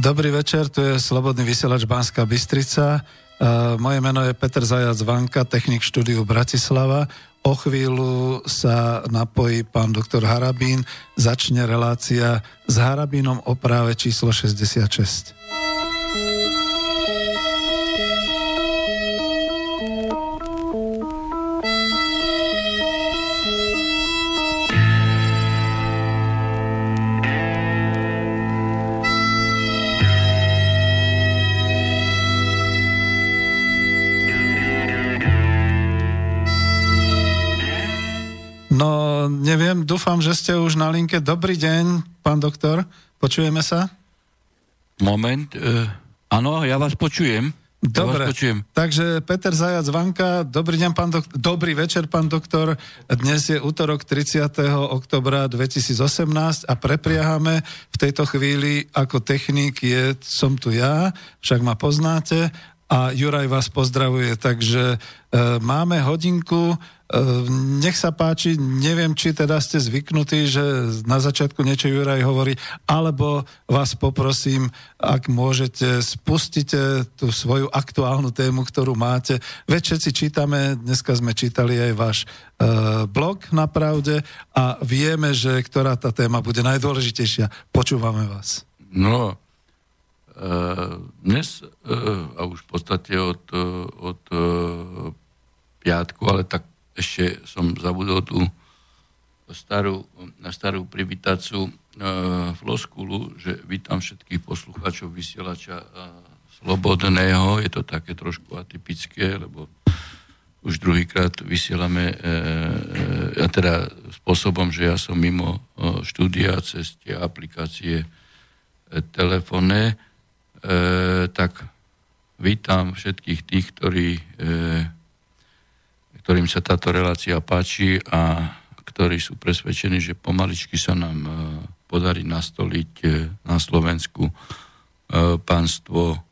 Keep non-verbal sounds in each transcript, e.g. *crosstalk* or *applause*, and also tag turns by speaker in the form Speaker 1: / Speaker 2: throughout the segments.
Speaker 1: Dobrý večer, tu je Slobodný vysielač Banská Bystrica. Uh, moje meno je Peter Zajac Vanka, technik štúdiu Bratislava. O chvíľu sa napojí pán doktor Harabín, začne relácia s Harabínom o práve číslo 66. dúfam, že ste už na linke. Dobrý deň, pán doktor, počujeme sa?
Speaker 2: Moment, uh, áno, ja vás počujem.
Speaker 1: Dobre, ja takže Peter Zajac Vanka, dobrý deň, pán doktor, dobrý večer, pán doktor. Dnes je útorok 30. oktobra 2018 a prepriahame v tejto chvíli ako technik je, som tu ja, však ma poznáte a Juraj vás pozdravuje, takže e, máme hodinku, e, nech sa páči, neviem, či teda ste zvyknutí, že na začiatku niečo Juraj hovorí, alebo vás poprosím, ak môžete, spustite tú svoju aktuálnu tému, ktorú máte. Veď všetci čítame, dneska sme čítali aj váš e, blog na pravde a vieme, že ktorá tá téma bude najdôležitejšia. Počúvame vás.
Speaker 2: No, dnes, a už v podstate od, od piatku, ale tak ešte som zabudol tú starú, na starú privítaciu floskulu, že vítam všetkých poslucháčov vysielača Slobodného. Je to také trošku atypické, lebo už druhýkrát vysielame, e, e, teda spôsobom, že ja som mimo štúdia cez tie aplikácie e, telefónne e, tak vítam všetkých tých, ktorí, e, ktorým sa táto relácia páči a ktorí sú presvedčení, že pomaličky sa nám e, podarí nastoliť e, na Slovensku e, pánstvo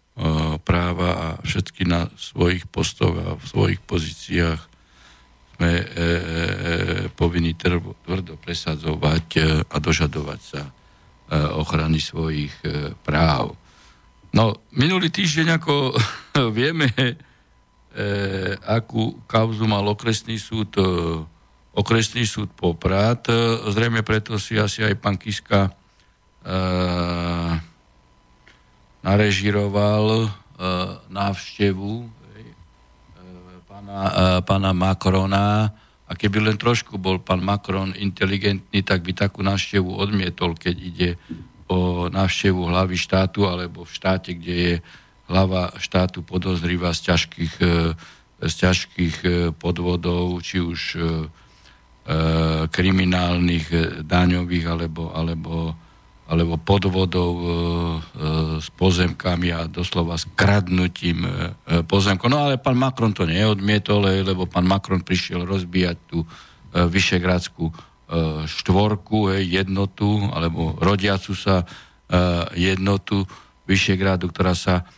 Speaker 2: práva a všetky na svojich postoch a v svojich pozíciách sme povinni tvrdo presadzovať a dožadovať sa ochrany svojich práv. No, minulý týždeň, ako *laughs* vieme, akú kauzu mal okresný súd, e, okresný súd Poprad. E, zrejme preto si asi aj pán Kiska e, narežiroval e, návštevu e, pána, e, pána Macrona a keby len trošku bol pán Macron inteligentný, tak by takú návštevu odmietol, keď ide o návštevu hlavy štátu alebo v štáte, kde je hlava štátu podozrivá z ťažkých, e, z ťažkých e, podvodov, či už e, kriminálnych, daňových alebo, alebo, alebo podvodov s pozemkami a doslova s kradnutím pozemkov. No ale pán Macron to neodmietol, lebo pán Macron prišiel rozbíjať tú vyšegradskú štvorku, jednotu, alebo rodiacu sa jednotu Vyšegrádu, ktorá sa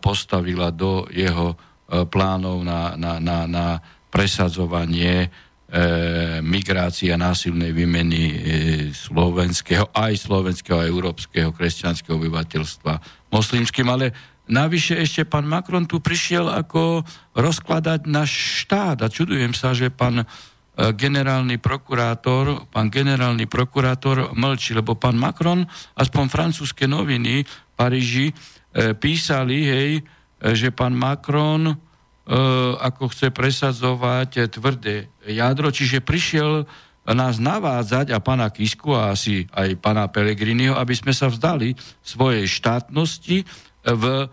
Speaker 2: postavila do jeho e, plánov na, na, na, na presadzovanie migrácie a násilnej výmeny slovenského, aj slovenského, aj európskeho kresťanského obyvateľstva moslimským, ale navyše ešte pán Macron tu prišiel ako rozkladať náš štát. A čudujem sa, že pán E, generálny prokurátor, pán generálny prokurátor mlčí, lebo pán Macron, aspoň francúzske noviny v Paríži, e, písali, hej, e, že pán Macron e, ako chce presadzovať tvrdé jadro, čiže prišiel nás navádzať a pána Kisku a asi aj pána Pelegriniho, aby sme sa vzdali svojej štátnosti v e,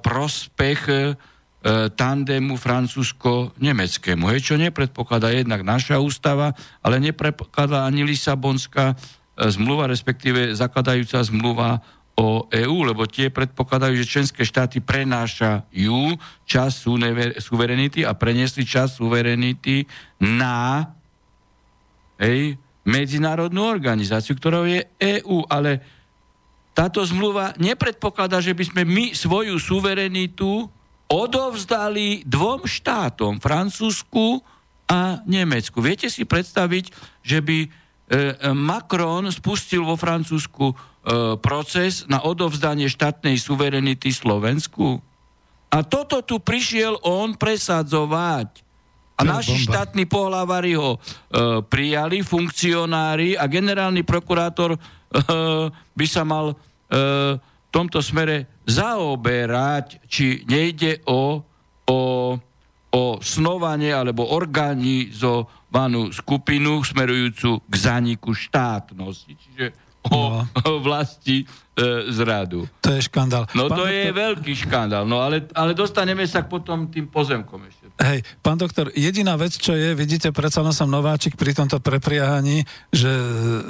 Speaker 2: prospech E, tandému francúzsko-nemeckému. Hej, čo nepredpokladá jednak naša ústava, ale nepredpokladá ani Lisabonská e, zmluva, respektíve zakladajúca zmluva o EÚ, lebo tie predpokladajú, že členské štáty prenášajú čas suverenity a preniesli čas suverenity na hej, medzinárodnú organizáciu, ktorou je EÚ, ale táto zmluva nepredpokladá, že by sme my svoju suverenitu odovzdali dvom štátom, Francúzsku a Nemecku. Viete si predstaviť, že by Macron spustil vo Francúzsku proces na odovzdanie štátnej suverenity Slovensku. A toto tu prišiel on presadzovať. A naši bomba. štátni pohľavári ho e, prijali, funkcionári a generálny prokurátor e, by sa mal e, v tomto smere zaoberať, či nejde o, o, o snovanie alebo organizovanú skupinu smerujúcu k zaniku štátnosti. Čiže o, no. o vlasti e, zradu.
Speaker 1: To je škandál.
Speaker 2: No Pán to doktor... je veľký škandál, no ale, ale dostaneme sa k potom tým pozemkom ešte.
Speaker 1: Hej, pán doktor, jediná vec, čo je, vidíte, predsa som nováčik pri tomto prepriahaní, že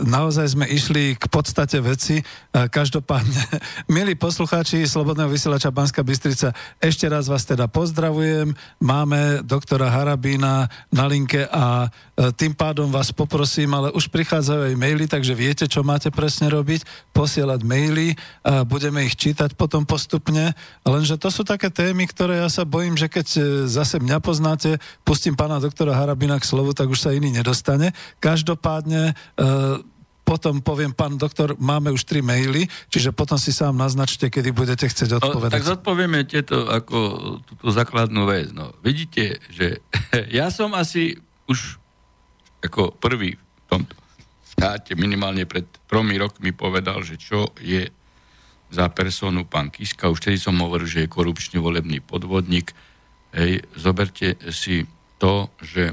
Speaker 1: naozaj sme išli k podstate veci. Každopádne, *laughs* milí poslucháči Slobodného vysielača Banska Bystrica, ešte raz vás teda pozdravujem. Máme doktora Harabína na linke a e, tým pádom vás poprosím, ale už prichádzajú aj maily, takže viete, čo máte presne robiť, posielať maily, a budeme ich čítať potom postupne, lenže to sú také témy, ktoré ja sa bojím, že keď e, zase mňa nepoznáte, pustím pána doktora Harabina k slovu, tak už sa iný nedostane. Každopádne e, potom poviem, pán doktor, máme už tri maily, čiže potom si sám naznačte, kedy budete chcieť odpovedať.
Speaker 2: No, tak zodpovieme tieto ako túto základnú vec. No, vidíte, že *laughs* ja som asi už ako prvý v tomto štáte minimálne pred tromi rokmi povedal, že čo je za personu pán Kiska. Už tedy som hovoril, že je korupčný volebný podvodník Hej, zoberte si to, že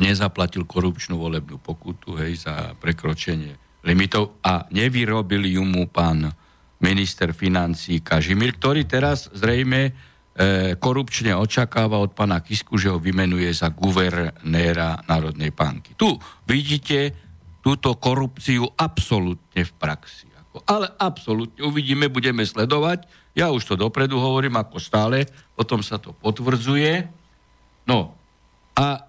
Speaker 2: nezaplatil korupčnú volebnú pokutu hej, za prekročenie limitov a nevyrobil ju mu pán minister financí Kažimír, ktorý teraz zrejme e, korupčne očakáva od pána Kisku, že ho vymenuje za guvernéra Národnej banky. Tu vidíte túto korupciu absolútne v praxi. Ale absolútne uvidíme, budeme sledovať. Ja už to dopredu hovorím, ako stále, potom sa to potvrdzuje. No a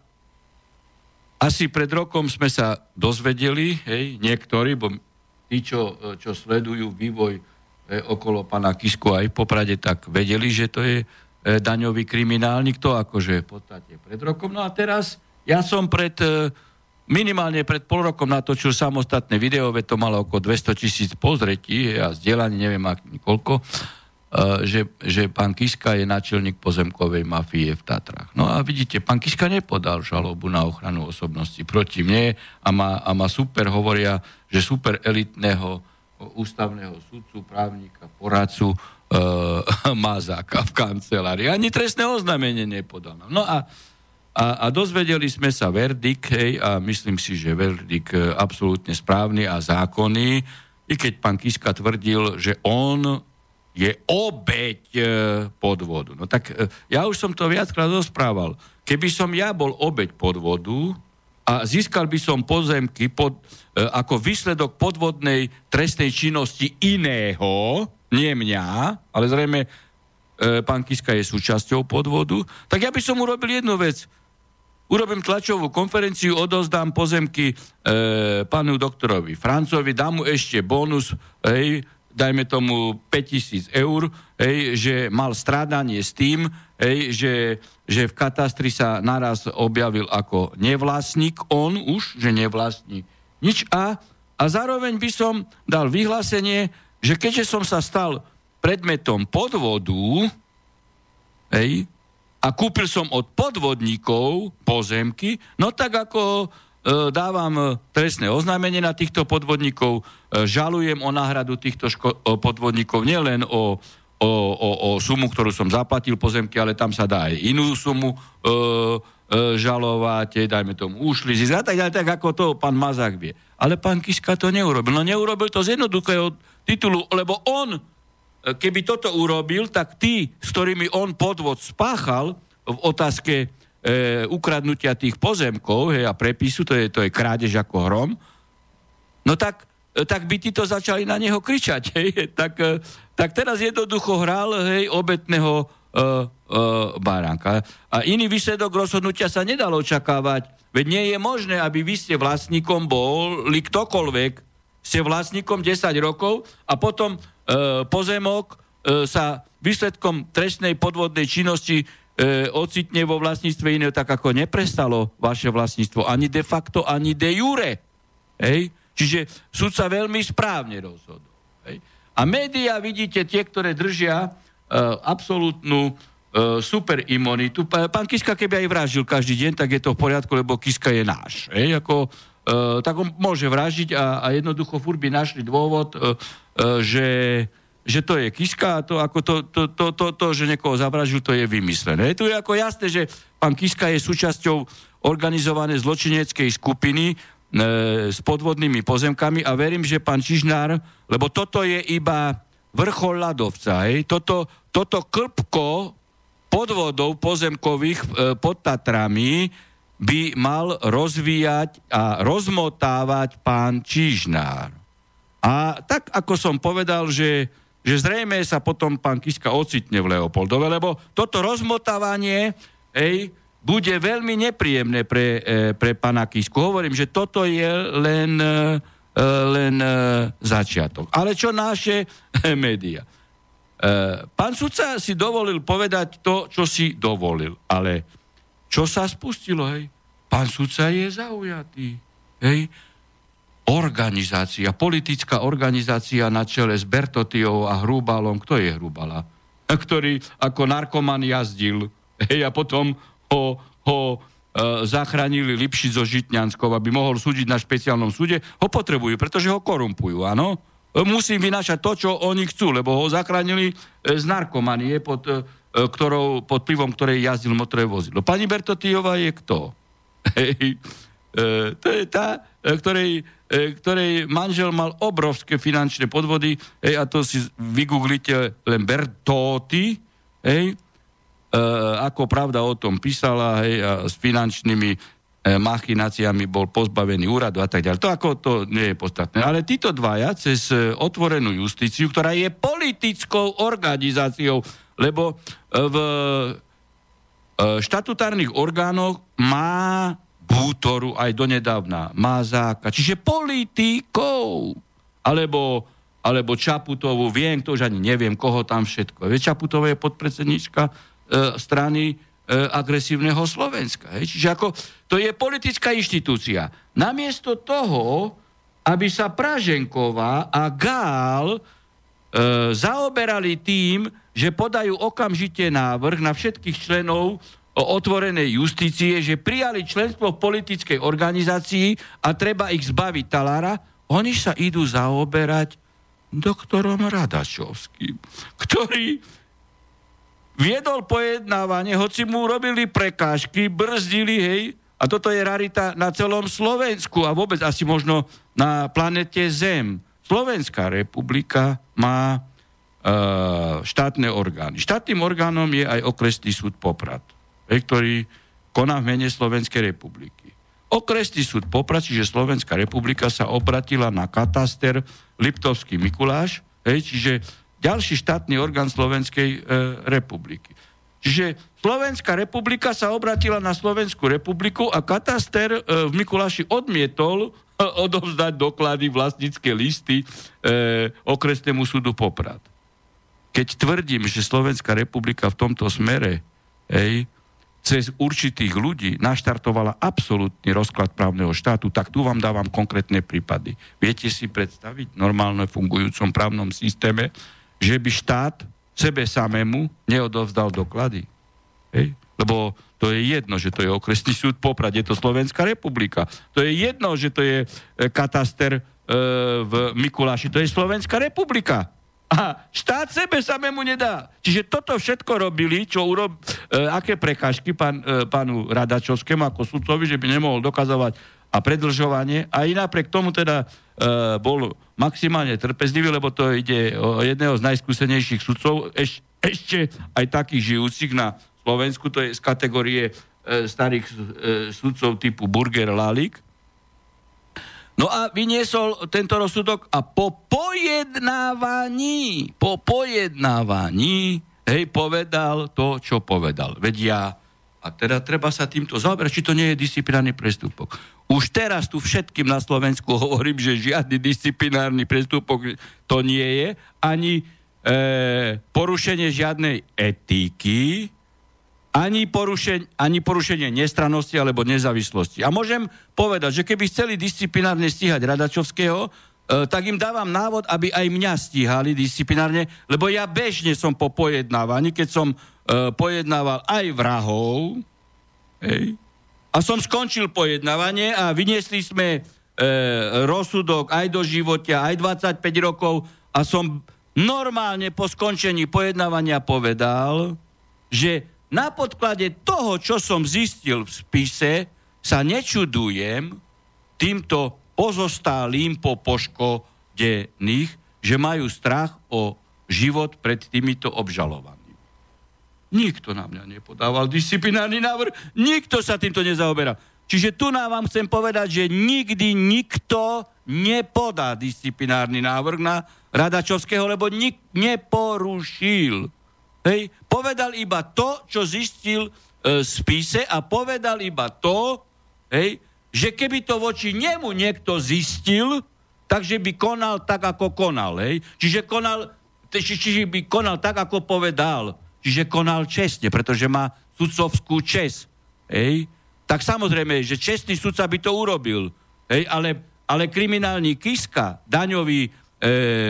Speaker 2: asi pred rokom sme sa dozvedeli, hej, niektorí, bo tí, čo, čo sledujú vývoj hej, okolo pana Kisku aj Poprade, tak vedeli, že to je e, daňový kriminálnik, to akože v podstate pred rokom. No a teraz ja som pred e, minimálne pred pol rokom natočil samostatné video, veď to malo okolo 200 tisíc pozretí a zdieľaní, neviem koľko, e, že, že pán Kiska je načelník pozemkovej mafie v Tatrách. No a vidíte, pán Kiska nepodal žalobu na ochranu osobnosti proti mne a má, a má super, hovoria, že super elitného ústavného sudcu, právnika, poradcu e, *laughs* Mazáka v kancelárii. Ani trestné oznámenie nepodal. No a a, a dozvedeli sme sa verdik, hej, a myslím si, že verdik e, absolútne správny a zákonný, i keď pán Kiska tvrdil, že on je obeď e, podvodu. No tak e, ja už som to viackrát rozprával. Keby som ja bol obeď podvodu a získal by som pozemky pod, ako výsledok podvodnej trestnej činnosti iného, nie mňa, ale zrejme pán Kiska je súčasťou podvodu, tak ja by som urobil jednu vec urobím tlačovú konferenciu, odozdám pozemky e, pánu doktorovi Francovi, dám mu ešte bonus, hej, dajme tomu 5000 eur, hej, že mal strádanie s tým, hej, že, že v katastri sa naraz objavil ako nevlastník, on už, že nevlastní nič a, a zároveň by som dal vyhlásenie, že keďže som sa stal predmetom podvodu, hej, a kúpil som od podvodníkov pozemky, no tak ako e, dávam trestné oznámenie na týchto podvodníkov, e, žalujem o náhradu týchto ško- podvodníkov nielen o, o, o, o sumu, ktorú som zaplatil pozemky, ale tam sa dá aj inú sumu e, e, žalovať, dajme tomu ušli a tak, tak ako to pán Mazák vie. Ale pán Kiska to neurobil. No neurobil to z jednoduchého titulu, lebo on keby toto urobil, tak tí, s ktorými on podvod spáchal v otázke e, ukradnutia tých pozemkov hej, a prepisu, to je, to je krádež ako hrom, no tak, e, tak by títo začali na neho kričať. Hej. *laughs* Tak, e, tak teraz jednoducho hral hej, obetného e, e, baránka. A iný výsledok rozhodnutia sa nedalo očakávať. Veď nie je možné, aby vy ste vlastníkom boli ktokoľvek, ste vlastníkom 10 rokov a potom pozemok e, sa výsledkom trestnej podvodnej činnosti e, ocitne vo vlastníctve iného, tak ako neprestalo vaše vlastníctvo ani de facto, ani de jure. Hej? Čiže súd sa veľmi správne rozhodol. Hej? A médiá, vidíte, tie, ktoré držia uh, absolútnu uh, super imunitu. Pán Kiska, keby aj vražil každý deň, tak je to v poriadku, lebo Kiska je náš. Hej? Ako, uh, tak on môže vražiť a, a jednoducho furt by našli dôvod, uh, že že to je Kiska a to, ako to, to, to, to, to, že niekoho zavražil, to je vymyslené. Tu je ako jasné, že pán Kiska je súčasťou organizovanej zločineckej skupiny e, s podvodnými pozemkami a verím, že pán Čižnár, lebo toto je iba vrchol ľadovca, hej, toto, toto klpko podvodov pozemkových e, pod Tatrami by mal rozvíjať a rozmotávať pán Čižnár. A tak, ako som povedal, že že zrejme sa potom pán Kiska ocitne v Leopoldove, lebo toto rozmotávanie ej, bude veľmi nepríjemné pre, e, pre pána Kisku. Hovorím, že toto je len, e, len e, začiatok. Ale čo naše e, média? E, pán sudca si dovolil povedať to, čo si dovolil. Ale čo sa spustilo? Hej? Pán sudca je zaujatý. Hej? Organizácia, politická organizácia na čele s Bertotiou a Hrúbalom. Kto je Hrúbala? Ktorý ako narkoman jazdil hej, a potom ho, ho e, zachránili Lipšic zo Žitňanskov, aby mohol súdiť na špeciálnom súde, ho potrebujú, pretože ho korumpujú, áno? Musím vynášať to, čo oni chcú, lebo ho zachránili e, z narkomanie, pod, e, ktorou, pod pivom, ktorej jazdil motorové vozidlo. Pani Bertotiová je kto? Hej, e, to je tá, e, ktorej E, ktorej manžel mal obrovské finančné podvody, hej, a to si vygooglite len Bertotti, hej, e, ako pravda o tom písala, hej, a s finančnými e, machináciami bol pozbavený úradu a tak ďalej. To ako to nie je podstatné. Ale títo dvaja cez e, otvorenú justíciu, ktorá je politickou organizáciou, lebo v štatutárnych orgánoch má Bútoru aj donedávna Mazáka, čiže politikov, alebo, alebo Čaputovú, viem to, už ani neviem, koho tam všetko. Veď Čaputová je podpredsednička e, strany e, agresívneho Slovenska. Hej. Čiže ako, to je politická inštitúcia. Namiesto toho, aby sa Praženková a Gál e, zaoberali tým, že podajú okamžite návrh na všetkých členov o otvorenej justície, že prijali členstvo v politickej organizácii a treba ich zbaviť talára, oni sa idú zaoberať doktorom Radačovským, ktorý viedol pojednávanie, hoci mu robili prekážky, brzdili, hej, a toto je rarita na celom Slovensku a vôbec asi možno na planete Zem. Slovenská republika má e, štátne orgány. Štátnym orgánom je aj okresný súd Poprad ktorý koná v mene Slovenskej republiky. Okresný súd Poprad, čiže Slovenská republika sa obratila na kataster Liptovský Mikuláš, hej, čiže ďalší štátny orgán Slovenskej e, republiky. Čiže Slovenská republika sa obratila na Slovenskú republiku a kataster e, v Mikuláši odmietol e, odovzdať doklady vlastnícke listy e, okresnému súdu Poprad. Keď tvrdím, že Slovenská republika v tomto smere hej, cez určitých ľudí naštartovala absolútny rozklad právneho štátu, tak tu vám dávam konkrétne prípady. Viete si predstaviť normálne fungujúcom právnom systéme, že by štát sebe samému neodovzdal doklady? Hej? Lebo to je jedno, že to je okresný súd Poprad, je to Slovenská republika. To je jedno, že to je e, kataster e, v Mikuláši, to je Slovenská republika. A štát sebe samému nedá. Čiže toto všetko robili, čo urob, e, aké prekážky pán, e, pánu Radačovskému ako sudcovi, že by nemohol dokazovať a predlžovanie. A i napriek tomu teda e, bol maximálne trpezlivý, lebo to ide o jedného z najskúsenejších sudcov, eš, ešte aj takých žijúcich na Slovensku, to je z kategórie e, starých e, sudcov typu Burger Lalik, No a vyniesol tento rozsudok a po pojednávaní, po pojednávaní, hej, povedal to, čo povedal. Vedia, a teda treba sa týmto zaoberať, či to nie je disciplinárny prestupok. Už teraz tu všetkým na Slovensku *laughs* hovorím, že žiadny disciplinárny prestupok to nie je, ani e, porušenie žiadnej etiky, ani, porušen, ani porušenie nestrannosti alebo nezávislosti. A môžem povedať, že keby chceli disciplinárne stíhať Radačovského, e, tak im dávam návod, aby aj mňa stíhali disciplinárne, lebo ja bežne som po pojednávaní, keď som e, pojednával aj vrahov, hej, a som skončil pojednávanie a vyniesli sme e, rozsudok aj do života, aj 25 rokov a som normálne po skončení pojednávania povedal, že na podklade toho, čo som zistil v spise, sa nečudujem týmto pozostálým po poškodených, že majú strach o život pred týmito obžalovanými. Nikto na mňa nepodával disciplinárny návrh, nikto sa týmto nezaoberá. Čiže tu nám vám chcem povedať, že nikdy nikto nepodá disciplinárny návrh na Radačovského, lebo nik neporušil Hej, povedal iba to, čo zistil e, spise a povedal iba to, hej, že keby to voči nemu niekto zistil, takže by konal tak, ako konal. Hej. Čiže, konal, či, čiže by konal tak, ako povedal. Čiže konal čestne, pretože má sudcovskú čest. Hej. Tak samozrejme, že čestný sudca by to urobil. Hej, ale, ale kriminálny Kiska, daňový e,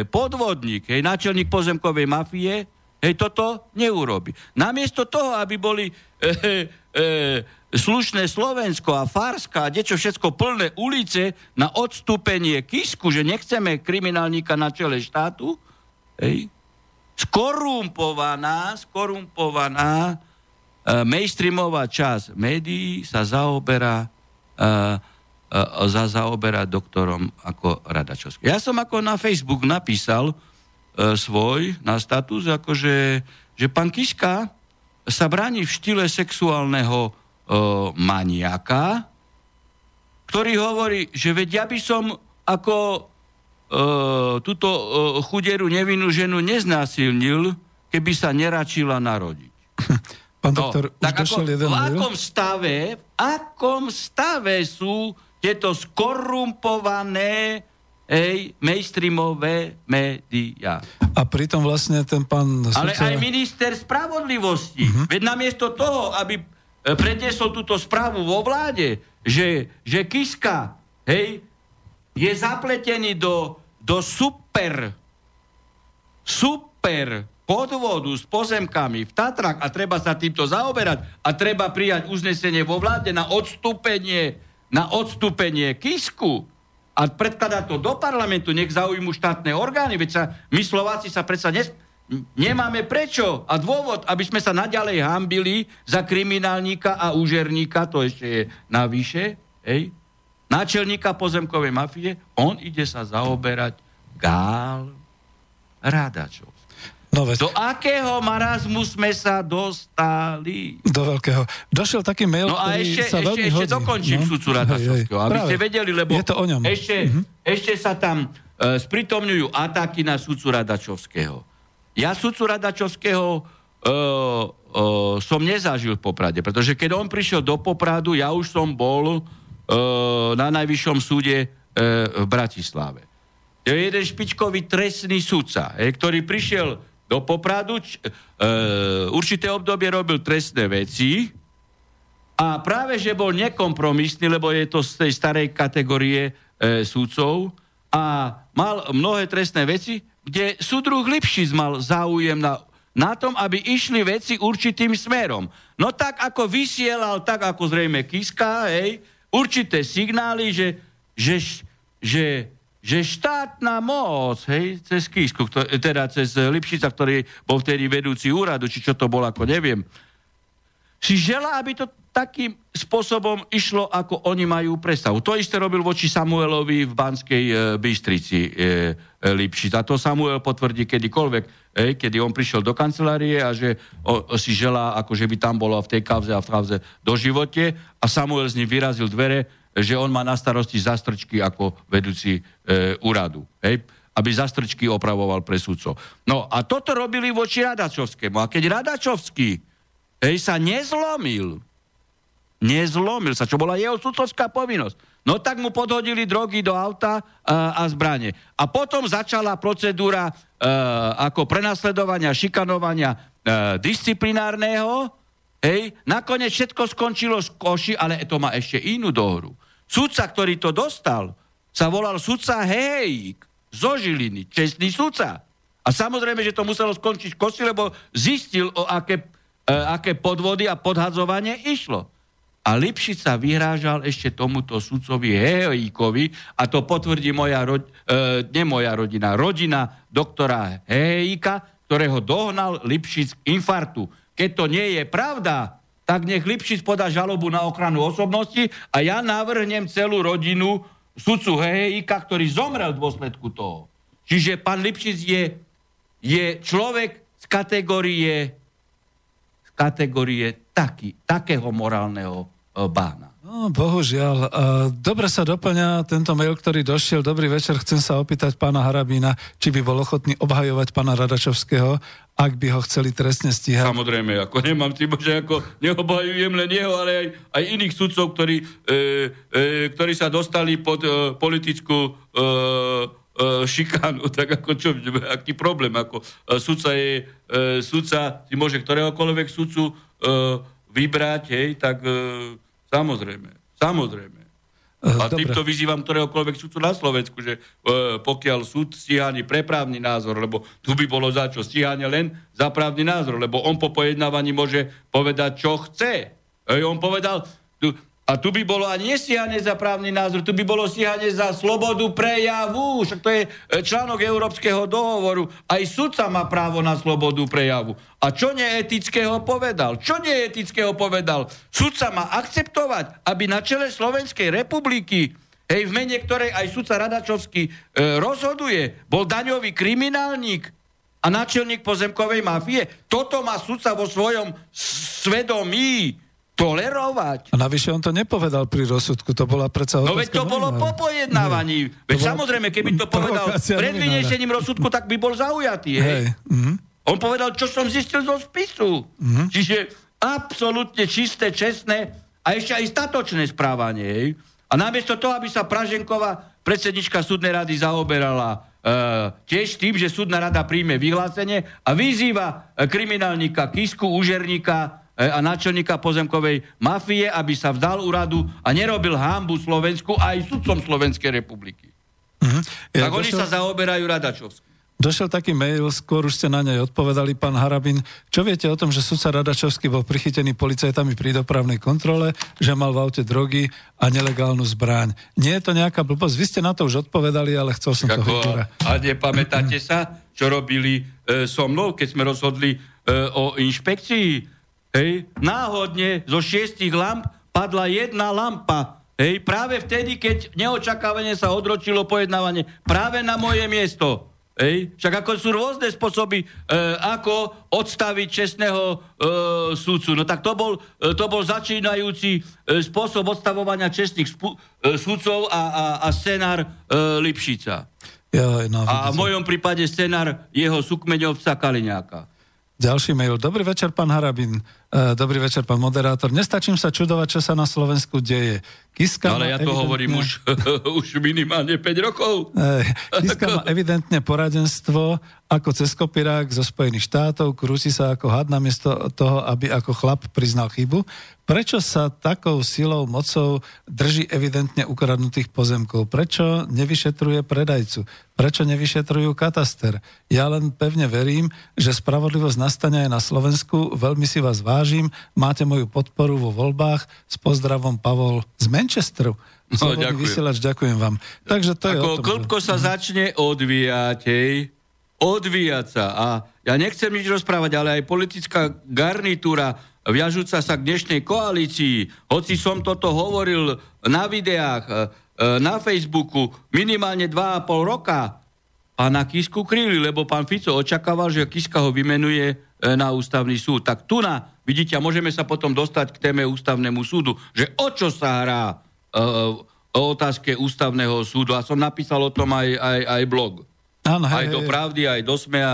Speaker 2: podvodník, hej, náčelník pozemkovej mafie, Hej, toto neurobi. Namiesto toho, aby boli e, e, slušné Slovensko a Farska a niečo všetko plné ulice na odstúpenie Kisku, že nechceme kriminálníka na čele štátu, hej, skorumpovaná, skorumpovaná e, mainstreamová časť médií sa zaoberá e, za zaoberá doktorom ako Radačovský. Ja som ako na Facebook napísal, svoj na status, akože, že pán Kiska sa bráni v štýle sexuálneho e, maniaka, ktorý hovorí, že veď ja by som ako e, túto e, chuderu nevinnú ženu neznásilnil, keby sa neračila narodiť. *laughs*
Speaker 1: Pán no, doktor, už tak
Speaker 2: ako,
Speaker 1: jeden
Speaker 2: v akom stave, v akom stave sú tieto skorumpované Ej, mainstreamové médiá.
Speaker 1: A pritom vlastne ten pán...
Speaker 2: Ale aj minister spravodlivosti. Uh-huh. Veď namiesto toho, aby e, predniesol túto správu vo vláde, že, že Kiska, hej, je zapletený do, do super, super podvodu s pozemkami v Tatrach a treba sa týmto zaoberať a treba prijať uznesenie vo vláde na odstúpenie, na odstúpenie Kisku a predkladá to do parlamentu, nech zaujímu štátne orgány, veď sa, my Slováci sa predsa nes, nemáme prečo a dôvod, aby sme sa naďalej hambili za kriminálníka a úžerníka, to ešte je navyše, hej, náčelníka pozemkovej mafie, on ide sa zaoberať gál rádačov. No veď. Do akého marazmu sme sa dostali?
Speaker 1: Do veľkého. Došiel taký mail,
Speaker 2: No a ešte, sa ešte, ešte dokončím no? sudcu Radačovského, aby Práve. ste vedeli, lebo
Speaker 1: je to o ňom.
Speaker 2: Ešte, uh-huh. ešte sa tam uh, spritomňujú ataky na sudcu Radačovského. Ja sudcu Radačovského uh, uh, som nezažil v Poprade, pretože keď on prišiel do Popradu, ja už som bol uh, na najvyššom súde uh, v Bratislave. Je jeden špičkový trestný sudca, ktorý prišiel do Popradu, č, e, určité obdobie robil trestné veci a práve, že bol nekompromisný, lebo je to z tej starej kategórie e, súdcov a mal mnohé trestné veci, kde súdruh Lipšic mal záujem na, na tom, aby išli veci určitým smerom. No tak ako vysielal, tak ako zrejme Kiska, hej, určité signály, že, že, že že štátna moc, hej, cez Kísku, teda cez Lipšica, ktorý bol vtedy vedúci úradu, či čo to bol, ako neviem, si žela, aby to takým spôsobom išlo, ako oni majú predstavu. To isté robil voči Samuelovi v Banskej e, Bystrici e, e, Lipšic. A to Samuel potvrdí kedykoľvek, e, kedy on prišiel do kancelárie a že o, o, si želá, ako by tam bolo v tej kavze a v kauze do živote a Samuel z ním vyrazil dvere že on má na starosti zastrčky ako vedúci e, úradu. Hej? aby zastrčky opravoval pre sudcov. No a toto robili voči Radačovskému. A keď Radačovský hej, sa nezlomil, nezlomil sa, čo bola jeho sudcovská povinnosť, no tak mu podhodili drogy do auta a, a zbranie. A potom začala procedúra e, ako prenasledovania, šikanovania e, disciplinárneho, Hej, nakoniec všetko skončilo z koši, ale to má ešte inú dohru. Sudca, ktorý to dostal, sa volal sudca Hejk zo Žiliny, čestný sudca. A samozrejme, že to muselo skončiť v koši, lebo zistil, o aké, e, aké podvody a podhadzovanie išlo. A Lipšic sa vyhrážal ešte tomuto sudcovi Hejkovi, a to potvrdí moja, ro- e, ne moja rodina, rodina doktora Hejka, ktorého dohnal Lipšic k infartu keď to nie je pravda, tak nech Lipšic podá žalobu na ochranu osobnosti a ja navrhnem celú rodinu sudcu Hejika, ktorý zomrel v dôsledku toho. Čiže pán Lipšic je, je človek z kategórie, z kategórie taký, takého morálneho e, bána.
Speaker 1: No, bohužiaľ. Dobre sa doplňa tento mail, ktorý došiel. Dobrý večer, chcem sa opýtať pána Harabína, či by bol ochotný obhajovať pána Radačovského, ak by ho chceli trestne stíhať.
Speaker 2: Samozrejme, ako nemám tým, že ako neobhajujem len jeho, ale aj, aj iných sudcov, ktorí, e, e, ktorí sa dostali pod e, politickú e, e, šikánu, *laughs* tak ako čo, aký problém, ako e, sudca je, e, sudca si môže ktoréhokoľvek sudcu e, vybrať, hej, tak e, Samozrejme, samozrejme. Eh, a Dobre. týmto vyzývam ktoréhokoľvek súdcu na Slovensku, že e, pokiaľ súd stíhaný pre právny názor, lebo tu by bolo za čo stíhanie len za právny názor, lebo on po pojednávaní môže povedať, čo chce. Ej, on povedal, tu, a tu by bolo ani nestíhanie za právny názor, tu by bolo stíhanie za slobodu prejavu. Však to je e, článok Európskeho dohovoru. Aj sudca má právo na slobodu prejavu. A čo neetického povedal? Čo neetického povedal? Sudca má akceptovať, aby na čele Slovenskej republiky hej, v mene ktorej aj sudca Radačovský e, rozhoduje, bol daňový kriminálnik a náčelník pozemkovej mafie. Toto má sudca vo svojom svedomí tolerovať.
Speaker 1: A navyše on to nepovedal pri rozsudku, to bola predsa
Speaker 2: No veď to bolo po pojednávaní. Veď bola... samozrejme, keby to povedal pred vyniešením rozsudku, tak by bol zaujatý. Hej. Hej. Mm-hmm. On povedal, čo som zistil zo spisu. Mm-hmm. Čiže absolútne čisté, čestné a ešte aj statočné správanie. Hej. A namiesto toho, aby sa Praženková, predsednička súdnej rady, zaoberala uh, tiež tým, že súdna rada príjme vyhlásenie a vyzýva uh, kriminálnika Kisku, úžerníka, E, a náčelníka pozemkovej mafie, aby sa vzdal úradu a nerobil hámbu Slovensku aj sudcom Slovenskej republiky. Uh-huh. Ja tak došiel... oni sa zaoberajú Radačovským.
Speaker 1: Došiel taký mail, skôr už ste na nej odpovedali, pán Harabin. Čo viete o tom, že sudca Radačovský bol prichytený policajtami pri dopravnej kontrole, že mal v aute drogy a nelegálnu zbraň? Nie je to nejaká blbosť? Vy ste na to už odpovedali, ale chcel som Kako, to
Speaker 2: vypúrať. A nepamätáte sa, čo robili e, so mnou, keď sme rozhodli e, o inšpekcii? Hej, náhodne zo šiestich lamp padla jedna lampa. Hej, práve vtedy, keď neočakávane sa odročilo pojednávanie, práve na moje miesto. Hej, však ako sú rôzne spôsoby, e, ako odstaviť čestného e, súdcu. No tak to bol, e, to bol začínajúci e, spôsob odstavovania čestných spú, e, súdcov a, a, a scenár e, Lipšica. Ja, no, a v mojom prípade scenár jeho sukmeňovca Kaliňáka.
Speaker 1: Ďalší mail. Dobrý večer, pán Harabin. Dobrý večer, pán moderátor. Nestačím sa čudovať, čo sa na Slovensku deje.
Speaker 2: Kiska Ale ja to hovorím už, *laughs* už minimálne 5 rokov.
Speaker 1: E, Kiska má evidentne poradenstvo ako cez kopirák zo Spojených štátov, krúti sa ako had namiesto toho, aby ako chlap priznal chybu. Prečo sa takou silou, mocou drží evidentne ukradnutých pozemkov? Prečo nevyšetruje predajcu? Prečo nevyšetrujú kataster? Ja len pevne verím, že spravodlivosť nastane aj na Slovensku. Veľmi si vás vážim. Máte moju podporu vo voľbách. S pozdravom Pavol z Manchesteru. No, ďakujem. vysielač, ďakujem vám. Takže to
Speaker 2: Ako
Speaker 1: je
Speaker 2: klbko sa začne odvíjať, hej? Odvíjať sa. A ja nechcem nič rozprávať, ale aj politická garnitúra viažúca sa k dnešnej koalícii, hoci som toto hovoril na videách, e, e, na Facebooku minimálne 2,5 roka, pána Kisku kryli, lebo pán Fico očakával, že Kiska ho vymenuje e, na ústavný súd. Tak tu na, vidíte, a môžeme sa potom dostať k téme ústavnému súdu, že o čo sa hrá o otázke ústavného súdu. A som napísal o tom aj, aj, aj blog. Áno, hej, aj do pravdy, aj do smea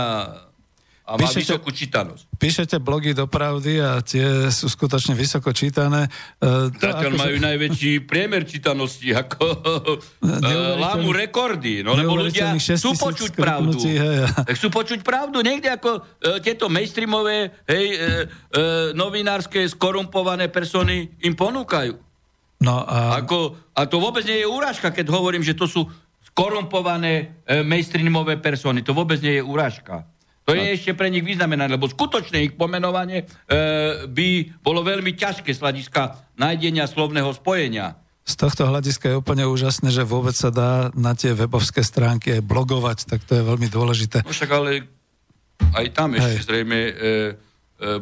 Speaker 2: a má píšete, vysokú čítanosť.
Speaker 1: Píšete blogy do pravdy a tie sú skutočne vysoko čítané.
Speaker 2: Uh, Zatiaľ akože... majú najväčší priemer čítanosti, ako uh, lámu rekordy, no lebo ľudia chcú počuť pravdu. Hej. Chcú počuť pravdu, niekde ako uh, tieto mainstreamové hej, uh, uh, novinárske skorumpované persony im ponúkajú. No a... Ako, a to vôbec nie je úražka, keď hovorím, že to sú skorumpované uh, mainstreamové persony. To vôbec nie je úražka. To je ešte pre nich vyznamenané, lebo skutočne ich pomenovanie e, by bolo veľmi ťažké z hľadiska nájdenia slovného spojenia.
Speaker 1: Z tohto hľadiska je úplne úžasné, že vôbec sa dá na tie webovské stránky aj blogovať, tak to je veľmi dôležité.
Speaker 2: No však ale aj tam ešte Hej. zrejme E,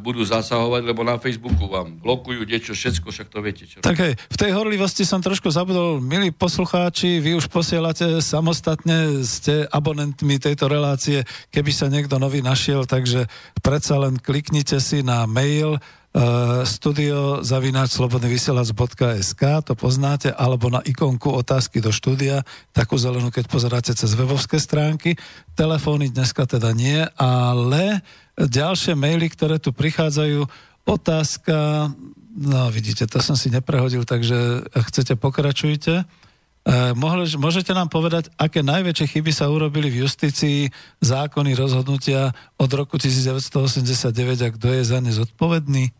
Speaker 2: budú zasahovať, lebo na Facebooku vám blokujú niečo, všetko, však to viete. Čo
Speaker 1: tak hej, v tej horlivosti som trošku zabudol, milí poslucháči, vy už posielate samostatne, ste abonentmi tejto relácie, keby sa niekto nový našiel, takže predsa len kliknite si na mail Uh, studio zavináč slobodnyvysielac.sk to poznáte, alebo na ikonku otázky do štúdia, takú zelenú, keď pozeráte cez webovské stránky. Telefóny dneska teda nie, ale ďalšie maily, ktoré tu prichádzajú. Otázka, no vidíte, to som si neprehodil, takže chcete pokračujte. E, mohli, môžete nám povedať, aké najväčšie chyby sa urobili v justícii, zákony, rozhodnutia od roku 1989 a kto je za ne zodpovedný?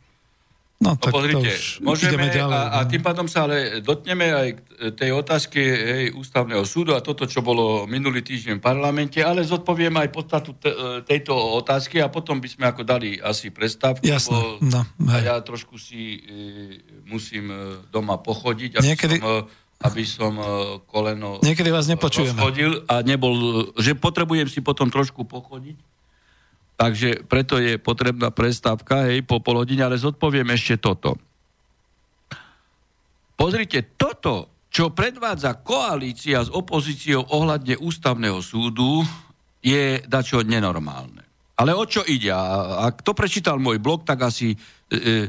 Speaker 2: No, tak no pozrite, môžeme ďalej, a, a no. tým pádom sa ale dotneme aj tej otázky hej, ústavného súdu a toto, čo bolo minulý týždeň v parlamente, ale zodpoviem aj podstatu te, e, tejto otázky a potom by sme ako dali asi prestávku,
Speaker 1: Jasné, lebo no,
Speaker 2: ja trošku si e, musím e, doma pochodiť, aby Niekedy... som, e, aby som koleno
Speaker 1: Niekedy vás nepočujeme.
Speaker 2: a nebol, že potrebujem si potom trošku pochodiť Takže preto je potrebná prestávka, hej, po pol ale zodpoviem ešte toto. Pozrite, toto, čo predvádza koalícia s opozíciou ohľadne ústavného súdu, je dačo nenormálne. Ale o čo ide? A kto prečítal môj blog, tak asi e, e,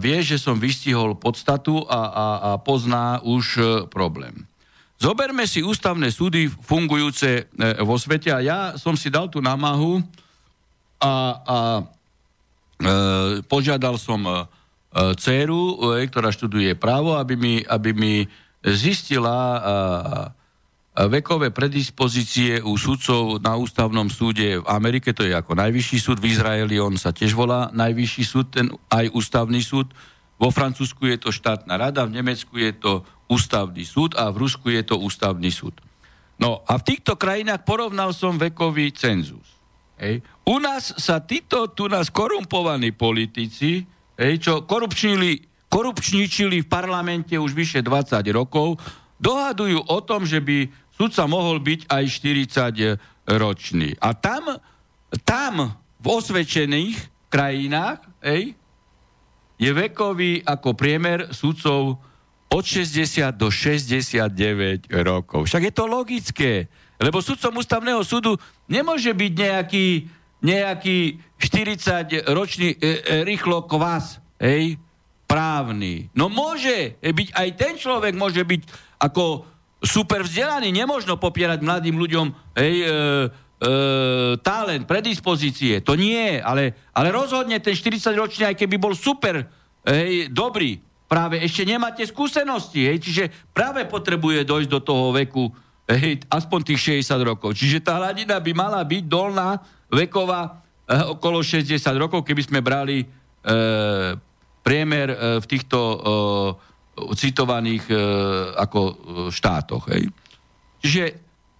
Speaker 2: vie, že som vystihol podstatu a, a, a pozná už e, problém. Zoberme si ústavné súdy fungujúce e, vo svete a ja som si dal tú námahu, a, a e, požiadal som e, dceru, e, ktorá študuje právo, aby mi, aby mi zistila e, vekové predispozície u sudcov na ústavnom súde v Amerike, to je ako najvyšší súd, v Izraeli on sa tiež volá najvyšší súd, ten aj ústavný súd, vo Francúzsku je to štátna rada, v Nemecku je to ústavný súd a v Rusku je to ústavný súd. No a v týchto krajinách porovnal som vekový cenzus. Hej. U nás sa títo tu nás korumpovaní politici, hej, čo korupčnili, korupčničili v parlamente už vyše 20 rokov, dohadujú o tom, že by sudca mohol byť aj 40 ročný. A tam, tam v osvedčených krajinách hej, je vekový ako priemer sudcov od 60 do 69 rokov. Však je to logické. Lebo sudcom ústavného súdu nemôže byť nejaký, nejaký 40-ročný e, e, rýchlo kvás, hej, právny. No môže byť, aj ten človek môže byť ako super vzdelaný. Nemôžno popierať mladým ľuďom hej, e, e, talent, predispozície. To nie, ale, ale rozhodne ten 40-ročný, aj keby bol super, hej, dobrý, práve ešte nemáte skúsenosti, hej, čiže práve potrebuje dojsť do toho veku, hej, aspoň tých 60 rokov. Čiže tá hladina by mala byť dolná, veková, eh, okolo 60 rokov, keby sme brali eh, priemer eh, v týchto eh, citovaných eh, ako štátoch. Hej. Čiže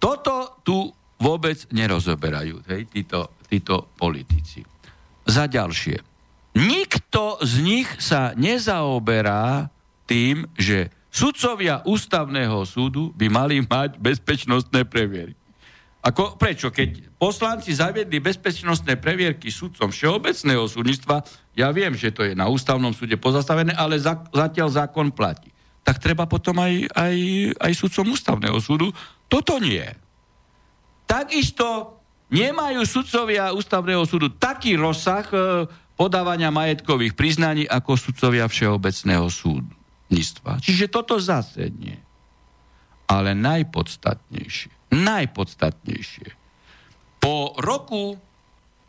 Speaker 2: toto tu vôbec nerozoberajú hej, títo, títo politici. Za ďalšie. Nikto z nich sa nezaoberá tým, že Sudcovia ústavného súdu by mali mať bezpečnostné previerky. Ako, prečo? Keď poslanci zaviedli bezpečnostné previerky sudcom všeobecného súdnictva, ja viem, že to je na ústavnom súde pozastavené, ale za, zatiaľ zákon platí. Tak treba potom aj, aj, aj sudcom ústavného súdu. Toto nie. Takisto nemajú sudcovia ústavného súdu taký rozsah e, podávania majetkových priznaní ako sudcovia všeobecného súdu zdravotníctva. Čiže toto zase nie. Ale najpodstatnejšie, najpodstatnejšie. Po roku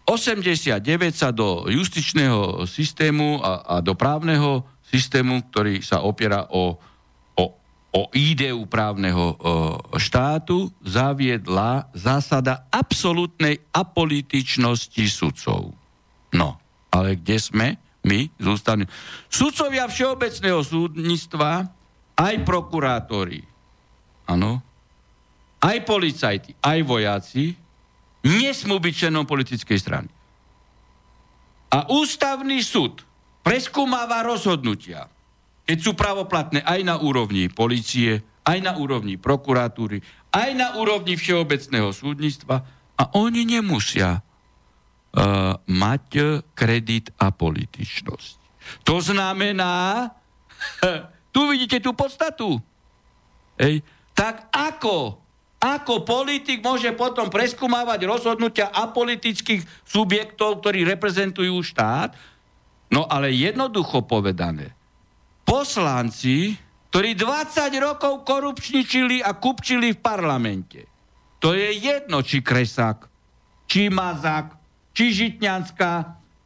Speaker 2: 89 sa do justičného systému a, a do právneho systému, ktorý sa opiera o, o, o ideu právneho o, štátu, zaviedla zásada absolútnej apolitičnosti sudcov. No, ale kde sme my z? Sudcovia Všeobecného súdnictva, aj prokurátori, áno, aj policajti, aj vojaci, nesmú byť členom politickej strany. A ústavný súd preskúmáva rozhodnutia, keď sú pravoplatné aj na úrovni policie, aj na úrovni prokuratúry, aj na úrovni všeobecného súdnictva a oni nemusia mať kredit a političnosť. To znamená, *laughs* tu vidíte tú podstatu. Ej, tak ako ako politik môže potom preskúmavať rozhodnutia apolitických subjektov, ktorí reprezentujú štát, No ale jednoducho povedané, poslanci, ktorí 20 rokov korupčničili a kupčili v parlamente, to je jedno, či Kresák, či Mazák, či Žitňanská,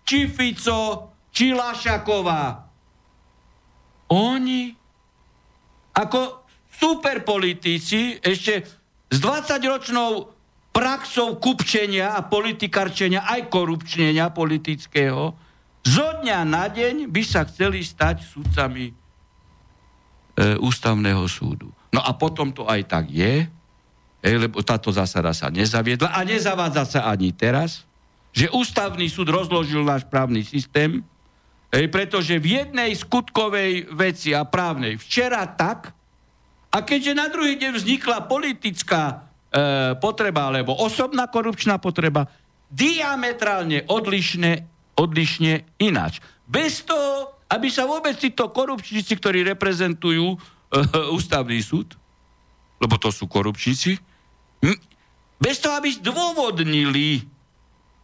Speaker 2: či Fico, či Lašaková. Oni ako superpolitici ešte s 20-ročnou praxou kupčenia a politikarčenia, aj korupčnenia politického, zo dňa na deň by sa chceli stať sudcami e, ústavného súdu. No a potom to aj tak je, e, lebo táto zásada sa nezaviedla a nezavádza sa ani teraz, že ústavný súd rozložil náš právny systém, e, pretože v jednej skutkovej veci a právnej včera tak, a keďže na druhý deň vznikla politická e, potreba alebo osobná korupčná potreba, diametrálne odlišné odlišne ináč. Bez toho, aby sa vôbec títo korupčníci, ktorí reprezentujú uh, ústavný súd, lebo to sú korupčníci, bez toho, aby zdôvodnili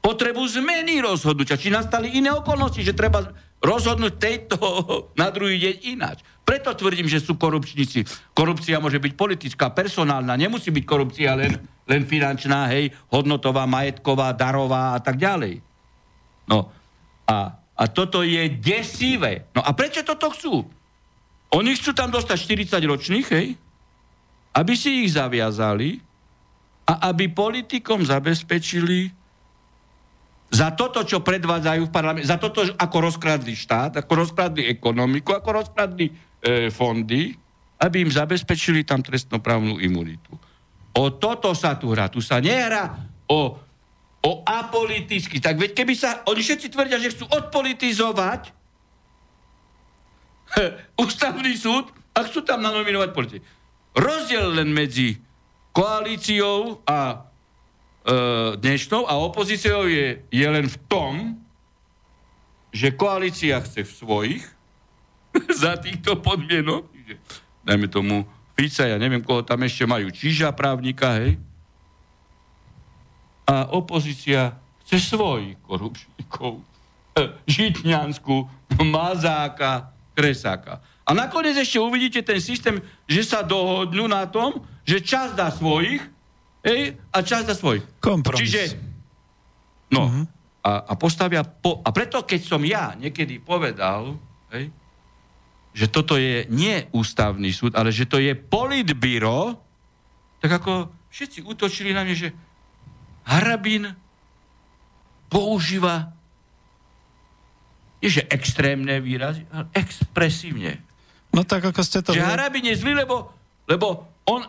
Speaker 2: potrebu zmeny rozhodnutia, či nastali iné okolnosti, že treba rozhodnúť tejto *laughs* na druhý deň ináč. Preto tvrdím, že sú korupčníci. Korupcia môže byť politická, personálna, nemusí byť korupcia len, len finančná, hej, hodnotová, majetková, darová a tak ďalej. No, a, a toto je desivé. No a prečo toto chcú? Oni chcú tam dostať 40 ročných, hej? Aby si ich zaviazali a aby politikom zabezpečili za toto, čo predvádzajú v parlamente, za toto, ako rozkradli štát, ako rozkradli ekonomiku, ako rozkradli e, fondy, aby im zabezpečili tam trestnoprávnu imunitu. O toto sa tu hrá. Tu sa nehrá o o apoliticky. Tak veď keby sa, oni všetci tvrdia, že chcú odpolitizovať *laughs* ústavný súd a chcú tam nanominovať politik. Rozdiel len medzi koalíciou a dnešnou a opozíciou je, je len v tom, že koalícia chce v svojich *laughs* za týchto podmienok, dajme tomu Fica, ja neviem, koho tam ešte majú, Čiža právnika, hej, a opozícia chce svojich korupčníkov. Žitňansku, Mazáka, Kresáka. A nakoniec ešte uvidíte ten systém, že sa dohodnú na tom, že čas dá svojich ej, a čas dá svojich.
Speaker 1: Kompromis.
Speaker 2: Čiže, no, uh-huh. a, a postavia, po, a preto keď som ja niekedy povedal, ej, že toto je nie ústavný súd, ale že to je politbyro, tak ako všetci útočili na mňa, že Harabín používa nie že extrémne výrazy, ale expresívne.
Speaker 1: No tak ako ste to...
Speaker 2: Že Harabín je zlý, lebo, lebo on,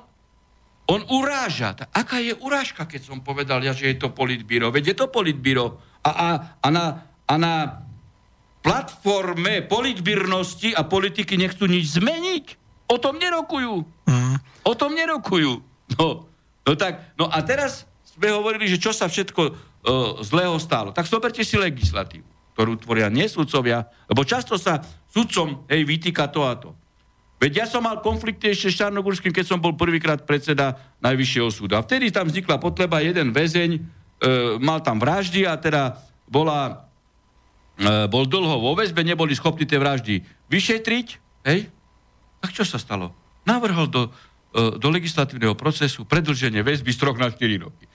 Speaker 2: on uráža. Aká je urážka, keď som povedal ja, že je to politbíro? Veď je to politbíro. A, a, a, na, a na platforme politbírnosti a politiky nechcú nič zmeniť. O tom nerokujú. Mm. O tom nerokujú. No, no tak, no a teraz sme hovorili, že čo sa všetko uh, zlého stalo. Tak zoberte si legislatívu, ktorú tvoria nesudcovia, lebo často sa sudcom hej, vytýka to a to. Veď ja som mal konflikty ešte s Čarnogurským, keď som bol prvýkrát predseda Najvyššieho súdu. A vtedy tam vznikla potreba, jeden väzeň e, mal tam vraždy a teda bola, e, bol dlho vo väzbe, neboli schopní tie vraždy vyšetriť. Hej? Tak čo sa stalo? Navrhol do, e, do legislatívneho procesu predlženie väzby z troch na 4 roky.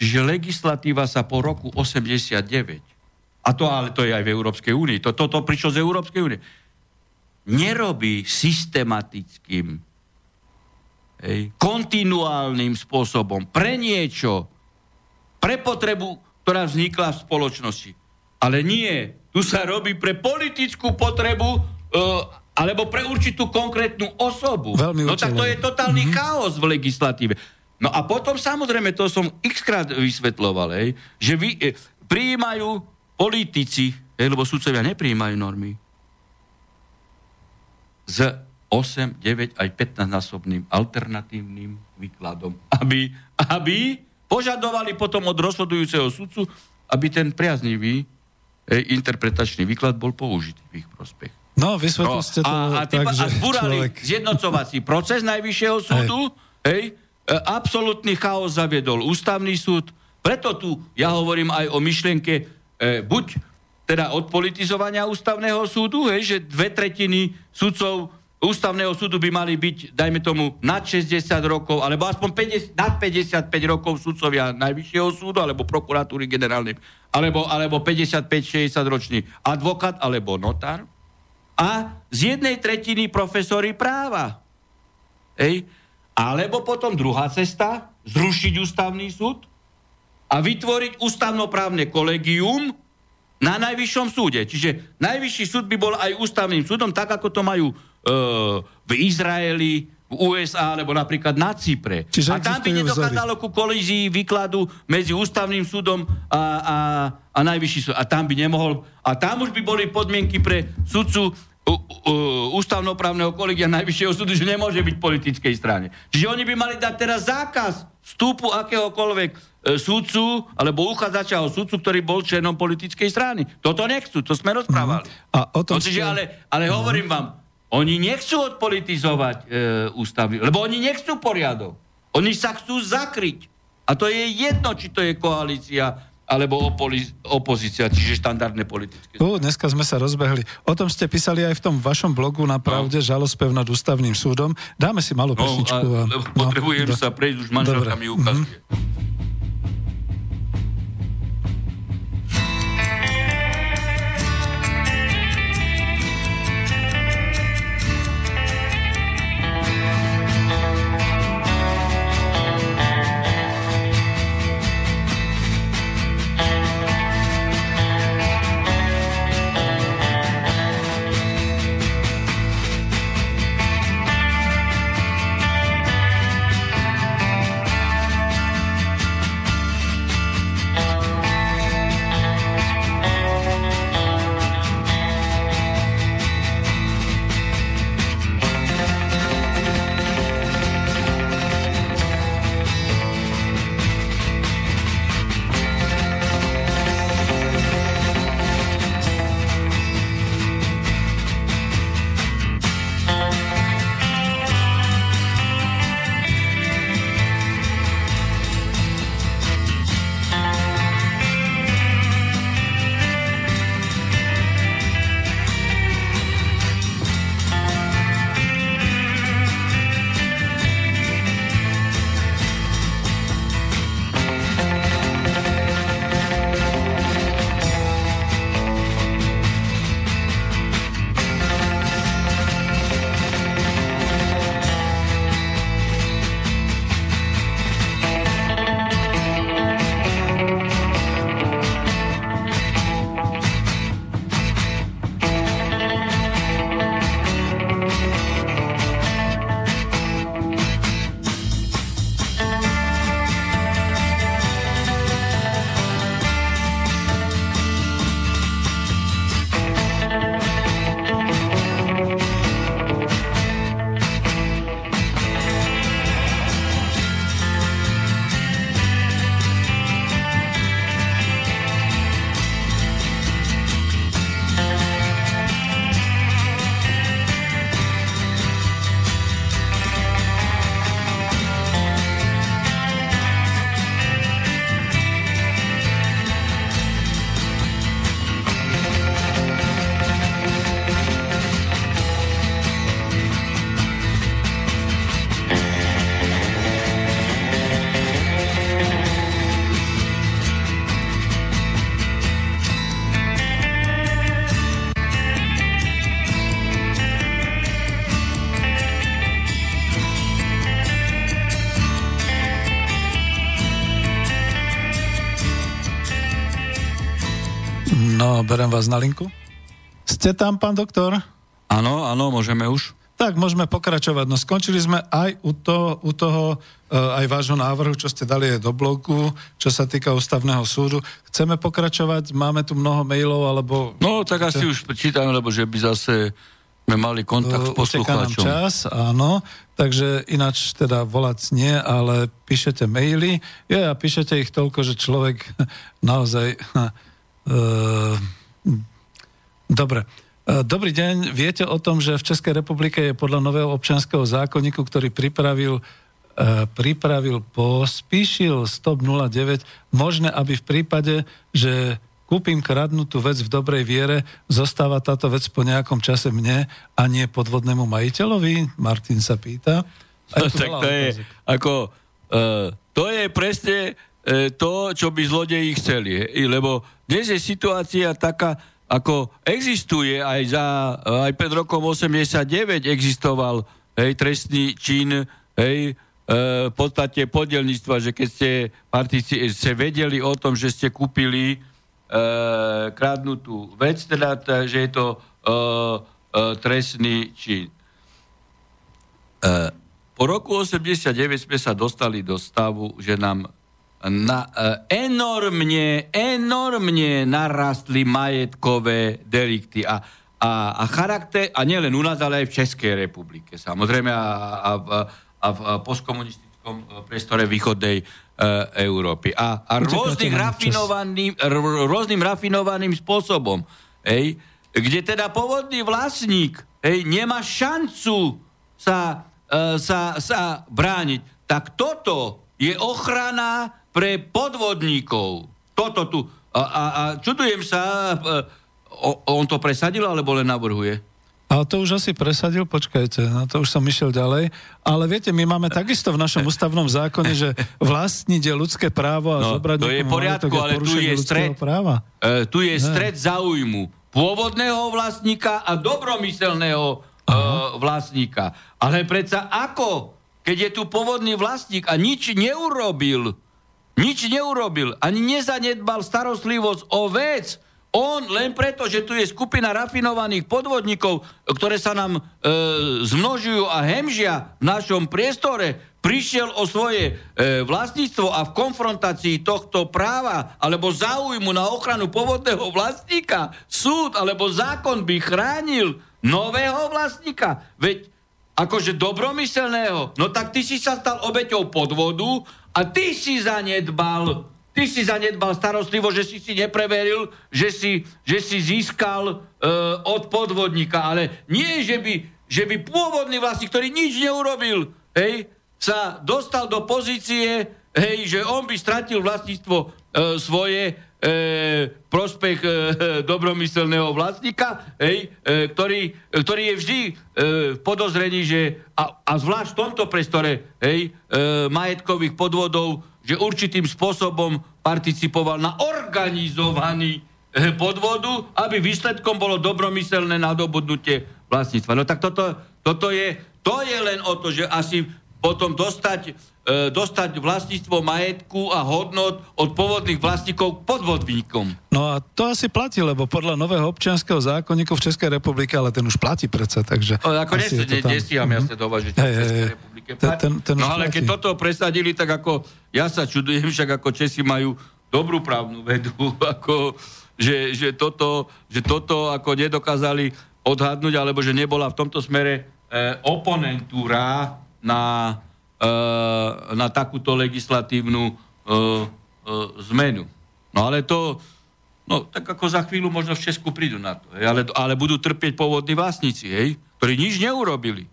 Speaker 2: Čiže legislatíva sa po roku 89, a to ale to je aj v Európskej únii, to, to, to prišlo z Európskej únie, nerobí systematickým, hej, kontinuálnym spôsobom pre niečo, pre potrebu, ktorá vznikla v spoločnosti. Ale nie, tu sa robí pre politickú potrebu e, alebo pre určitú konkrétnu osobu.
Speaker 1: Veľmi
Speaker 2: no tak to je totálny mm-hmm. chaos v legislatíve. No a potom samozrejme, to som xkrát vysvetloval, hej, že vy, e, prijímajú politici, hej, lebo sudcovia neprijímajú normy, s 8, 9 aj 15 násobným alternatívnym výkladom, aby, aby požadovali potom od rozhodujúceho sudcu, aby ten priaznivý hej, interpretačný výklad bol použitý v ich prospech.
Speaker 1: No, vysvetlili ste to
Speaker 2: a, a,
Speaker 1: tak,
Speaker 2: a zbúrali
Speaker 1: človek...
Speaker 2: zjednocovací proces Najvyššieho súdu, hej, hej absolútny chaos zaviedol ústavný súd, preto tu ja hovorím aj o myšlienke e, buď teda odpolitizovania ústavného súdu, hej, že dve tretiny sudcov ústavného súdu by mali byť, dajme tomu, nad 60 rokov, alebo aspoň 50, nad 55 rokov sudcovia Najvyššieho súdu, alebo prokuratúry generálnej, alebo, alebo 55-60 ročný advokát alebo notár. A z jednej tretiny profesory práva. Hej. Alebo potom druhá cesta, zrušiť ústavný súd a vytvoriť ústavnoprávne kolegium, na najvyššom súde. Čiže najvyšší súd by bol aj ústavným súdom, tak ako to majú e, v Izraeli, v USA, alebo napríklad na Cypre.
Speaker 1: Čiže
Speaker 2: a tam by nedokázalo ku kolízii výkladu medzi ústavným súdom a, a, a najvyšší súd. A tam by nemohol... A tam už by boli podmienky pre sudcu ústavnoprávneho kolegia Najvyššieho súdu, že nemôže byť politickej strane. Čiže oni by mali dať teraz zákaz vstupu akéhokoľvek súdcu alebo uchádzača o súdcu, ktorý bol členom politickej strany. Toto nechcú, to sme rozprávali. Mm. A o tom no, čiže, ste... ale, ale mm. hovorím vám, oni nechcú odpolitizovať e, ústavy, lebo oni nechcú poriadok. Oni sa chcú zakryť. A to je jedno, či to je koalícia alebo opoli- opozícia, čiže štandardné politické.
Speaker 1: Uh, dneska sme sa rozbehli. O tom ste písali aj v tom vašom blogu na pravde, no. žalospev nad ústavným súdom. Dáme si malú no, pesničku. A,
Speaker 2: a, potrebujem no, sa prejsť, už manželka mi ukazuje. Mm-hmm.
Speaker 1: Berem vás na linku. Ste tam, pán doktor?
Speaker 2: Áno, áno, môžeme už.
Speaker 1: Tak, môžeme pokračovať. No skončili sme aj u, to, u toho, uh, aj vášho návrhu, čo ste dali do blogu, čo sa týka ústavného súdu. Chceme pokračovať, máme tu mnoho mailov, alebo...
Speaker 2: No, tak asi už čítame, lebo že by zase sme mali kontakt s poslucháčom.
Speaker 1: nám čas, áno, takže ináč teda volať nie, ale píšete maily. Je, a píšete ich toľko, že človek *laughs* naozaj... Uh, *laughs* dobre. Uh, dobrý deň. Viete o tom, že v Českej republike je podľa nového občanského zákonníku, ktorý pripravil uh, pripravil pospíšil Stop 09, možné, aby v prípade, že kúpim kradnutú vec v dobrej viere, zostáva táto vec po nejakom čase mne a nie podvodnému majiteľovi? Martin sa pýta.
Speaker 2: No, *laughs* tak to je, ako, uh, to je presne to, čo by zlodeji chceli. Lebo dnes je situácia taká, ako existuje aj za, aj pred rokom 89 existoval hej, trestný čin, hej, v podstate podielníctva, že keď ste, partici- ste vedeli o tom, že ste kúpili e, kradnutú vec, teda, že je to e, e, trestný čin. E, po roku 89 sme sa dostali do stavu, že nám na, e, enormne, enormne narastli majetkové delikty a, a, a charakter, a nielen u nás, ale aj v Českej republike, samozrejme, a, a, a, v postkomunistickom priestore východnej E, Európy. A, a rôznym, rafinovaným, rôznym rafinovaným spôsobom. Hej, kde teda pôvodný vlastník hej, nemá šancu sa, uh, sa, sa brániť. Tak toto je ochrana pre podvodníkov. Toto tu. A, a, a čudujem sa, uh, on to presadil alebo len navrhuje?
Speaker 1: Ale to už asi presadil, počkajte, na to už som išiel ďalej. Ale viete, my máme takisto v našom ústavnom zákone, že vlastniť je ľudské právo a no, zobrať
Speaker 2: to je poriadku, ale tu je stred, práva. Uh, tu je ne. stred záujmu pôvodného vlastníka a dobromyselného uh, vlastníka. Ale predsa ako, keď je tu pôvodný vlastník a nič neurobil, nič neurobil, ani nezanedbal starostlivosť o vec, on len preto, že tu je skupina rafinovaných podvodníkov, ktoré sa nám e, zmnožujú a hemžia v našom priestore, prišiel o svoje e, vlastníctvo a v konfrontácii tohto práva alebo záujmu na ochranu pôvodného vlastníka súd alebo zákon by chránil nového vlastníka. Veď akože dobromyselného, no tak ty si sa stal obeťou podvodu a ty si zanedbal Ty si zanedbal starostlivo, že si si nepreveril, že si, že si získal e, od podvodníka, ale nie, že by, že by pôvodný vlastník, ktorý nič neurobil, hej, sa dostal do pozície, hej, že on by stratil vlastníctvo e, svoje e, prospech e, dobromyselného vlastníka, hej, e, ktorý, ktorý je vždy e, podozrený, že a, a zvlášť v tomto prestore hej, e, majetkových podvodov že určitým spôsobom participoval na organizovaný eh, podvodu, aby výsledkom bolo dobromyselné nadobudnutie vlastníctva. No tak toto, toto je, to je len o to, že asi potom dostať E, dostať vlastníctvo majetku a hodnot od pôvodných vlastníkov k podvodníkom.
Speaker 1: No a to asi platí, lebo podľa nového občianského zákonníku v Českej republike, ale ten už platí predsa, takže...
Speaker 2: No, ako nestíham ja sa dovažiť v Českej republike. No ale keď toto presadili, tak ako ja sa čudujem, však ako Česi majú dobrú právnu vedu, *laughs* ako, že, že, toto, že toto ako nedokázali odhadnúť, alebo že nebola v tomto smere e, oponentúra na Eh, na takúto legislatívnu eh, eh, zmenu. No ale to, no tak ako za chvíľu možno v Česku prídu na to, hej, ale, ale budú trpieť pôvodní vlastníci, hej, ktorí nič neurobili.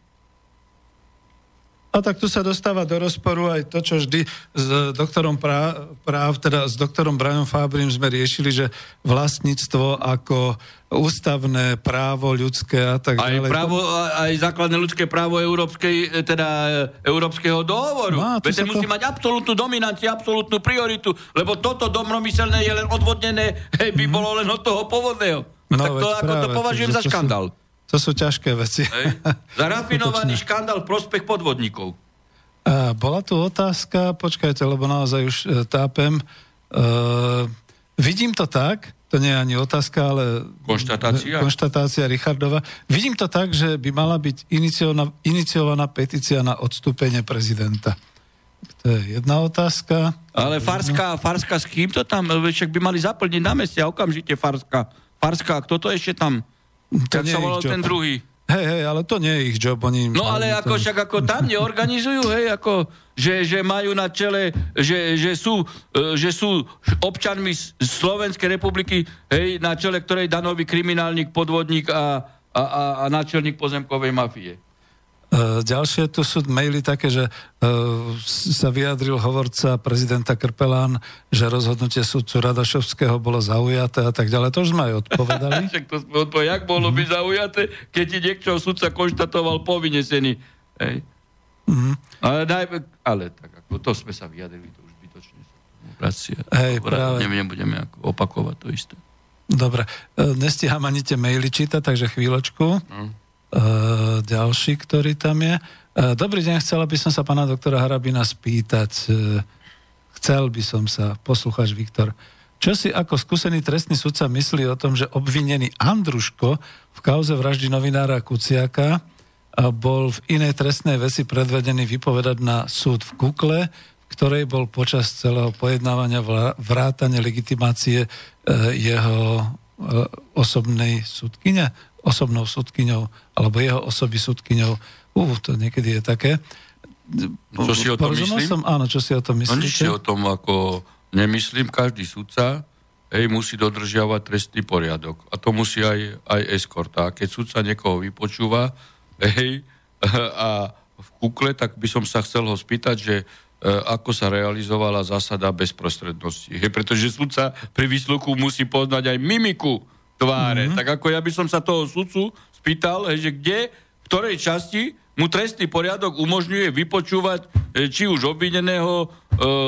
Speaker 1: A tak tu sa dostáva do rozporu aj to, čo vždy s doktorom práv, práv teda s doktorom Brianom Fabrim sme riešili, že vlastníctvo ako ústavné právo ľudské a tak
Speaker 2: aj ďalej. Právo, aj základné ľudské právo európskej, e, teda e, európskeho dohovoru. No, Veď musí to... mať absolútnu dominanciu, absolútnu prioritu, lebo toto domromyselné je len odvodnené, hej, *laughs* by mm. bolo len od toho pôvodného. No, no tak to, ako to považujem za škandál.
Speaker 1: Sú... To sú ťažké veci. Hej.
Speaker 2: Za *laughs* rafinovaný škandál prospech podvodníkov.
Speaker 1: A bola tu otázka, počkajte, lebo naozaj už e, tápem. E, vidím to tak, to nie je ani otázka, ale...
Speaker 2: Konštatácia.
Speaker 1: Konštatácia Richardova. Vidím to tak, že by mala byť iniciovaná, iniciovaná petícia na odstúpenie prezidenta. To je jedna otázka.
Speaker 2: Ale Farska, Farska s kým to tam? Však by mali zaplniť na meste a okamžite Farska. Farska, kto to ešte tam? To sa volal ten druhý.
Speaker 1: Hej, hej, ale to nie je ich job. Oni,
Speaker 2: no ale ako, však ako tam neorganizujú, hej, ako, že, že majú na čele, že, že, sú, e, že sú občanmi Slovenskej republiky, hej, na čele ktorej danový kriminálnik, podvodník a, a, a, a náčelník pozemkovej mafie.
Speaker 1: E, ďalšie tu sú maily také, že uh, sa vyjadril hovorca prezidenta Krpelán, že rozhodnutie súdcu Radašovského bolo zaujaté a tak ďalej. To už sme aj odpovedali. *laughs*
Speaker 2: Však to sme odpovedali, jak bolo mm-hmm. byť zaujaté, keď ti niekto súdca konštatoval po vynesení. Hej. Mm-hmm. Ale, daj, ale tak ako to sme sa vyjadrili, to už zbytočne. Demokracia.
Speaker 1: Hej, práve.
Speaker 2: Nebudeme ako opakovať to isté.
Speaker 1: Dobre, e, nestíham ani tie maily čítať, takže chvíľočku. Mm. Eh, ďalší, ktorý tam je. Eh, dobrý deň, chcela by som sa pána doktora Harabina spýtať. Eh, chcel by som sa, poslucháč Viktor, čo si ako skúsený trestný sudca myslí o tom, že obvinený Andruško v kauze vraždy novinára Kuciaka bol v inej trestnej veci predvedený vypovedať na súd v Kukle, v ktorej bol počas celého pojednávania vrátane legitimácie jeho osobnej súdkyne, osobnou sudkyňou, alebo jeho osoby sudkyňou. Uh, to niekedy je také.
Speaker 2: Čo si o tom myslím?
Speaker 1: Som, áno, čo si o tom myslíte? No
Speaker 2: nič si o tom ako nemyslím. Každý sudca hej, musí dodržiavať trestný poriadok. A to musí aj, aj eskorta. A keď sudca niekoho vypočúva hej, *laughs* a v kukle, tak by som sa chcel ho spýtať, že e, ako sa realizovala zásada bezprostrednosti. Hej, pretože sudca pri výsluchu musí poznať aj mimiku tváre. Mm-hmm. Tak ako ja by som sa toho sudcu spýtal, že kde, v ktorej časti mu trestný poriadok umožňuje vypočúvať e, či už obvineného e,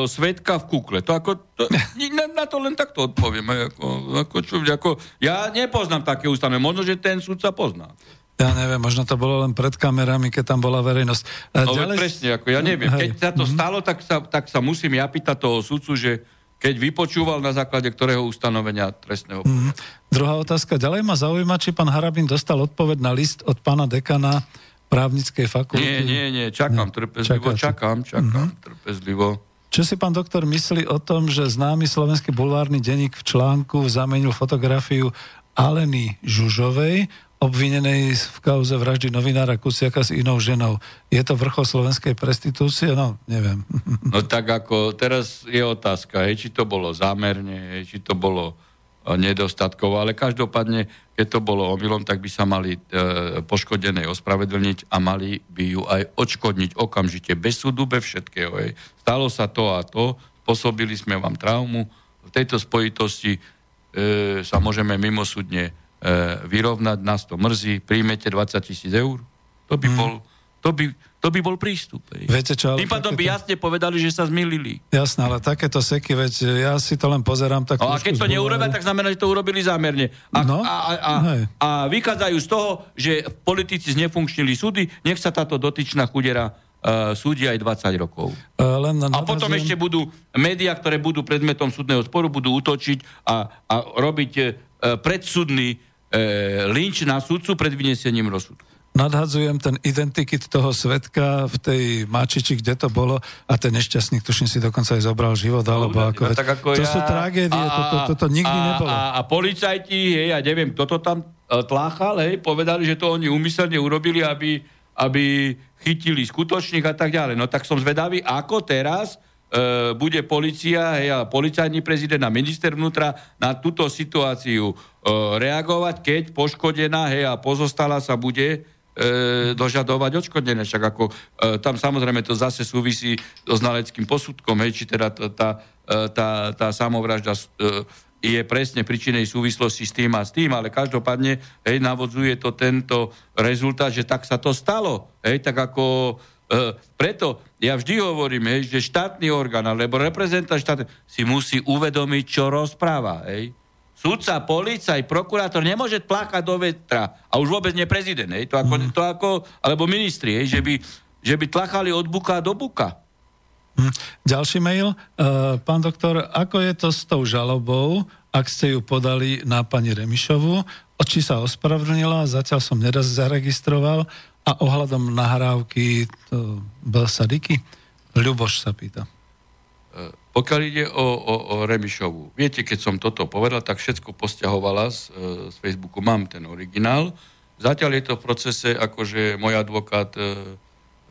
Speaker 2: svetka v kukle. To ako, to, *laughs* na, na to len takto odpoviem. Ako, ako, čo, ako, ja nepoznám také ústavné. Možno, že ten sudca pozná.
Speaker 1: Ja neviem, možno to bolo len pred kamerami, keď tam bola verejnosť.
Speaker 2: E, no ďalej... presne, ako ja neviem. Keď sa to mm-hmm. stalo, tak sa, tak sa musím ja pýtať toho sudcu, že keď vypočúval na základe ktorého ustanovenia trestného mm.
Speaker 1: Druhá otázka. Ďalej ma zaujíma, či pán Harabin dostal odpoveď na list od pána dekana právnickej fakulty.
Speaker 2: Nie, nie, nie, čakám nie. trpezlivo, Čakáte. čakám, čakám mm-hmm. trpezlivo.
Speaker 1: Čo si pán doktor myslí o tom, že známy slovenský bulvárny denník v článku zamenil fotografiu Aleny Žužovej, obvinenej v kauze vraždy novinára Kuciaka s inou ženou. Je to vrchol slovenskej prestitúcie? No, neviem. *laughs*
Speaker 2: No tak ako teraz je otázka, hej, či to bolo zámerne, hej, či to bolo e, nedostatkovo, ale každopádne, keď to bolo omylom, tak by sa mali e, poškodené ospravedlniť a mali by ju aj odškodniť okamžite, bez súdu, bez všetkého. Hej. Stalo sa to a to, spôsobili sme vám traumu, v tejto spojitosti e, sa môžeme mimosúdne vyrovnať, nás to mrzí, príjmete 20 tisíc eur. To by hmm. bol, to by, to by bol prístup.
Speaker 1: Viete čo,
Speaker 2: Tým pádom by jasne povedali, že sa zmilili.
Speaker 1: Jasné, ale takéto seky, veď ja si to len pozerám tak...
Speaker 2: No, a keď to neurobia, tak znamená, že to urobili zámerne. A, no, a, a, a, a vychádzajú z toho, že politici znefunkčnili súdy, nech sa táto dotyčná chudera uh, súdi aj 20 rokov. Uh, len na, a potom ešte budú médiá, ktoré budú predmetom súdneho sporu, budú útočiť a, a robiť uh, predsudný e, lynč na sudcu pred vyniesením rozsudku.
Speaker 1: Nadhadzujem ten identikit toho svetka v tej Mačiči, kde to bolo a ten nešťastník, tuším si dokonca aj zobral život, alebo no, ako, no, tak ako to ja, sú tragédie, a, toto to, to, to nikdy
Speaker 2: a,
Speaker 1: nebolo.
Speaker 2: A, a policajti, hej, ja neviem, kto to tam e, tláchal, hej, povedali, že to oni úmyselne urobili, aby, aby chytili skutočných a tak ďalej. No tak som zvedavý, ako teraz e, bude policia hej, a policajný prezident a minister vnútra na túto situáciu e, reagovať, keď poškodená hej, a pozostala sa bude e, dožadovať odškodené. Však ako, e, tam samozrejme to zase súvisí so znaleckým posudkom, hej, či teda tá, tá, e, tá, tá samovražda e, je presne príčinej súvislosti s tým a s tým, ale každopádne hej, navodzuje to tento rezultát, že tak sa to stalo. Hej, tak ako E, preto ja vždy hovorím, hej, že štátny orgán alebo reprezentant štátny si musí uvedomiť, čo rozpráva. Hej. Súdca, policaj, prokurátor nemôže pláchať do vetra a už vôbec nie prezident. Hej. To, ako, mm. to ako, alebo ministri, hej, že, by, že by tlachali od buka do buka.
Speaker 1: Hm. Ďalší mail. Uh, pán doktor, ako je to s tou žalobou ak ste ju podali na pani Remišovu, či sa ospravedlnila, zatiaľ som neraz zaregistroval a ohľadom nahrávky Sadiky? Ľuboš sa pýta.
Speaker 2: E, pokiaľ ide o, o, o Remišovu, viete, keď som toto povedal, tak všetko posťahovala z, e, z Facebooku, mám ten originál. Zatiaľ je to v procese, akože môj advokát e,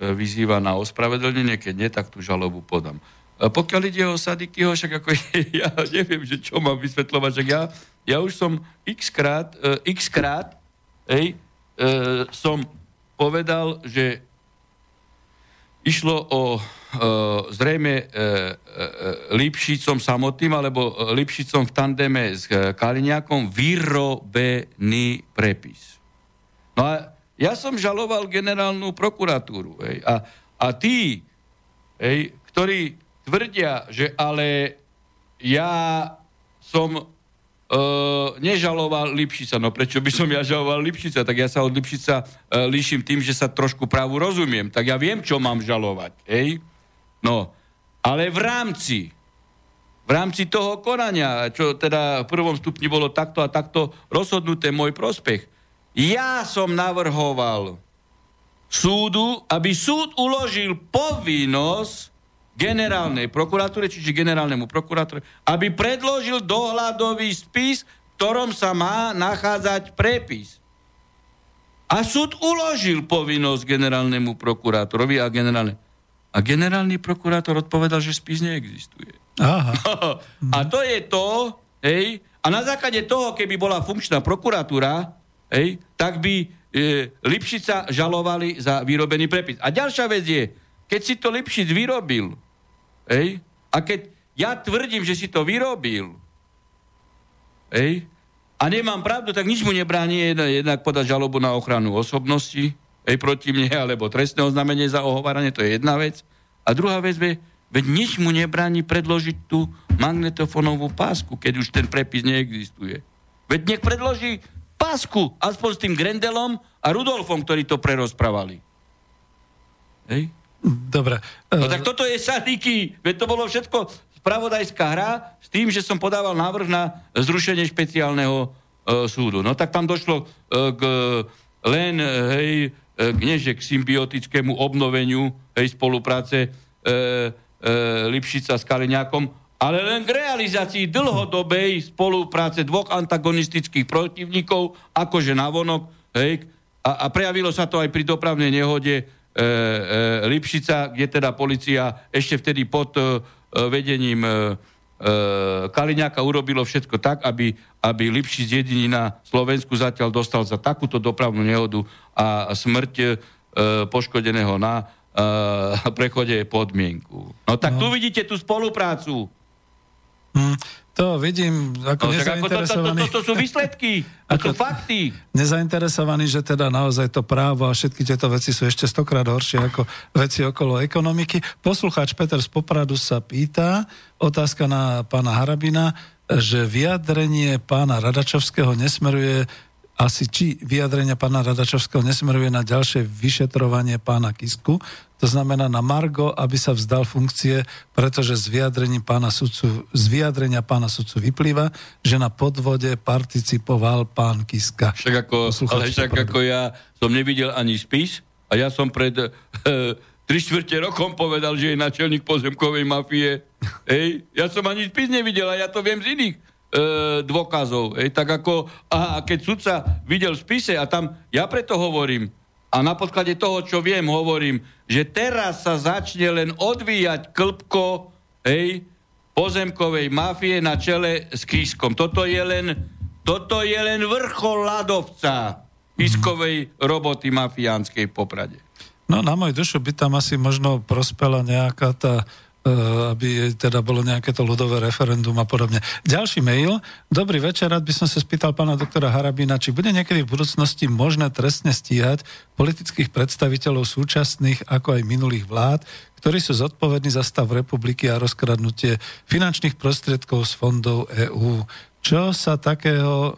Speaker 2: vyzýva na ospravedlnenie, keď nie, tak tú žalobu podám. Pokiaľ ide o Sadikyho, však ako *laughs* ja neviem, že čo mám vysvetľovať, že ja, ja už som x krát, x krát uh, som povedal, že išlo o uh, zrejme uh, uh, Lipšicom samotným alebo Lipšicom v tandeme s Kaliňákom vyrobený prepis. No a ja som žaloval generálnu prokuratúru. Hej, a, a tí, hej, ktorí tvrdia, že ale ja som e, nežaloval Lipšica. No prečo by som ja žaloval Lipšica? Tak ja sa od Lipšica e, líšim tým, že sa trošku právu rozumiem. Tak ja viem, čo mám žalovať. Hej? No, ale v rámci v rámci toho konania, čo teda v prvom stupni bolo takto a takto rozhodnuté môj prospech, ja som navrhoval súdu, aby súd uložil povinnosť generálnej prokuratúre, čiže generálnemu prokurátore, aby predložil dohľadový spis, v ktorom sa má nachádzať prepis. A súd uložil povinnosť generálnemu prokurátorovi a generálne. A generálny prokurátor odpovedal, že spis neexistuje.
Speaker 1: Aha. *laughs*
Speaker 2: a to je to, hej, a na základe toho, keby bola funkčná prokuratúra, hej, tak by e, Lipšica žalovali za vyrobený prepis. A ďalšia vec je, keď si to Lipšic vyrobil, Ej? A keď ja tvrdím, že si to vyrobil, ej? a nemám pravdu, tak nič mu nebráni jednak, podať žalobu na ochranu osobnosti ej, proti mne, alebo trestné oznámenie za ohováranie, to je jedna vec. A druhá vec, ve, veď nič mu nebráni predložiť tú magnetofónovú pásku, keď už ten prepis neexistuje. Veď nech predloží pásku, aspoň s tým Grendelom a Rudolfom, ktorí to prerozprávali. Hej?
Speaker 1: Dobre.
Speaker 2: No tak toto je Sadiky, veď to bolo všetko spravodajská hra s tým, že som podával návrh na zrušenie špeciálneho e, súdu. No tak tam došlo e, k len, hej, e, k symbiotickému obnoveniu hej, spolupráce e, e, Lipšica s Kaliňákom, ale len k realizácii dlhodobej spolupráce dvoch antagonistických protivníkov, akože navonok, hej, a, a prejavilo sa to aj pri dopravnej nehode E, e, Lipšica, kde teda policia ešte vtedy pod e, vedením Kaliňáka urobilo všetko tak, aby, aby Lipšic jediný na Slovensku zatiaľ dostal za takúto dopravnú nehodu a smrť poškodeného na *laughs* prechode podmienku. No tak no. tu vidíte tú spoluprácu.
Speaker 1: Hmm. To vidím ako no, nezainteresovaný.
Speaker 2: Ako to, to, to, to sú výsledky, *laughs* to ako sú fakty.
Speaker 1: Nezainteresovaný, že teda naozaj to právo a všetky tieto veci sú ešte stokrát horšie ako veci okolo ekonomiky. Poslucháč Peter z Popradu sa pýta, otázka na pána Harabina, že vyjadrenie pána Radačovského nesmeruje asi či vyjadrenia pána Radačovského nesmeruje na ďalšie vyšetrovanie pána Kisku, to znamená na Margo, aby sa vzdal funkcie, pretože z, vyjadrenia pána sudcu, z vyjadrenia pána sudcu vyplýva, že na podvode participoval pán Kiska.
Speaker 2: Však ako, ale však ako ja som nevidel ani spis a ja som pred e, tri štvrte rokom povedal, že je načelník pozemkovej mafie. *laughs* Ej, ja som ani spis nevidel a ja to viem z iných e, dôkazov. Ej, tak ako, a, keď sudca videl spise a tam, ja preto hovorím, a na podklade toho, čo viem, hovorím, že teraz sa začne len odvíjať klpko, hej, pozemkovej mafie na čele s Kiskom. Toto je len, toto je len vrchol ľadovca Kiskovej roboty mafiánskej poprade.
Speaker 1: No na môj dušu by tam asi možno prospela nejaká tá aby teda bolo nejaké to ľudové referendum a podobne. Ďalší mail. Dobrý večer, rád by som sa spýtal pána doktora Harabina, či bude niekedy v budúcnosti možné trestne stíhať politických predstaviteľov súčasných ako aj minulých vlád, ktorí sú zodpovední za stav republiky a rozkradnutie finančných prostriedkov z fondov EÚ. Čo sa takého,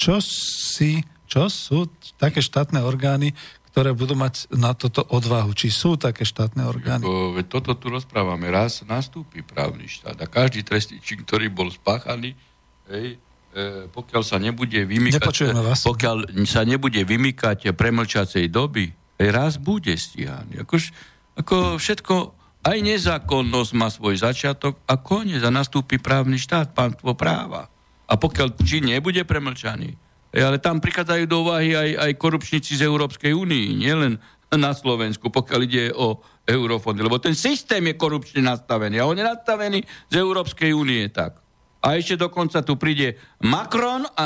Speaker 1: čo si, čo sú také štátne orgány, ktoré budú mať na toto odvahu. Či sú také štátne orgány?
Speaker 2: Veď toto tu rozprávame. Raz nastúpi právny štát a každý trestný čin, ktorý bol spáchaný, hej, e, pokiaľ sa nebude vymykať,
Speaker 1: vás.
Speaker 2: pokiaľ sa nebude vymykať premlčacej doby, hej, raz bude stíhaný. Ako, ako všetko, aj nezákonnosť má svoj začiatok a koniec a nastúpi právny štát, pánstvo práva. A pokiaľ či nebude premlčaný, ale tam prichádzajú do úvahy aj, aj korupčníci z Európskej únii, nielen na Slovensku, pokiaľ ide o eurofondy, lebo ten systém je korupčne nastavený a on je nastavený z Európskej únie tak. A ešte dokonca tu príde Macron a,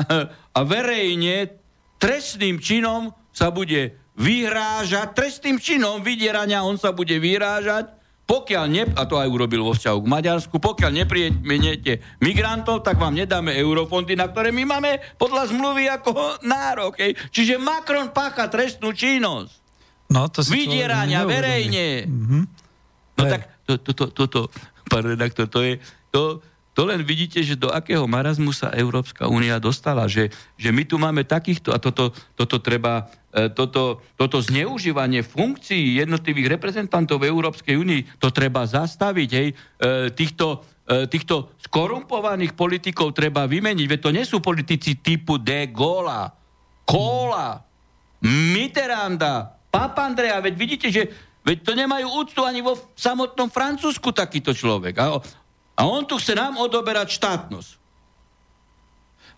Speaker 2: a verejne trestným činom sa bude vyhrážať, trestným činom vydierania on sa bude vyhrážať, pokiaľ ne, a to aj urobil vo vzťahu k Maďarsku, pokiaľ neprijete migrantov, tak vám nedáme eurofondy, na ktoré my máme podľa zmluvy ako nárok. Hej. Čiže Macron pácha trestnú činnosť.
Speaker 1: No, to si
Speaker 2: Vydierania verejne. Mm-hmm. No hey. tak toto, to, to, to, pán redaktor, to je, to, to len vidíte, že do akého marazmu sa Európska únia dostala, že, že my tu máme takýchto, a toto, toto treba, toto, toto zneužívanie funkcií jednotlivých reprezentantov v Európskej únii, to treba zastaviť, hej, e, týchto, e, týchto skorumpovaných politikov treba vymeniť, veď to nie sú politici typu De Gaulle, Kola, Mitterranda, Papandrea, veď vidíte, že veď to nemajú úctu ani vo samotnom Francúzsku takýto človek. A, a on tu chce nám odoberať štátnosť.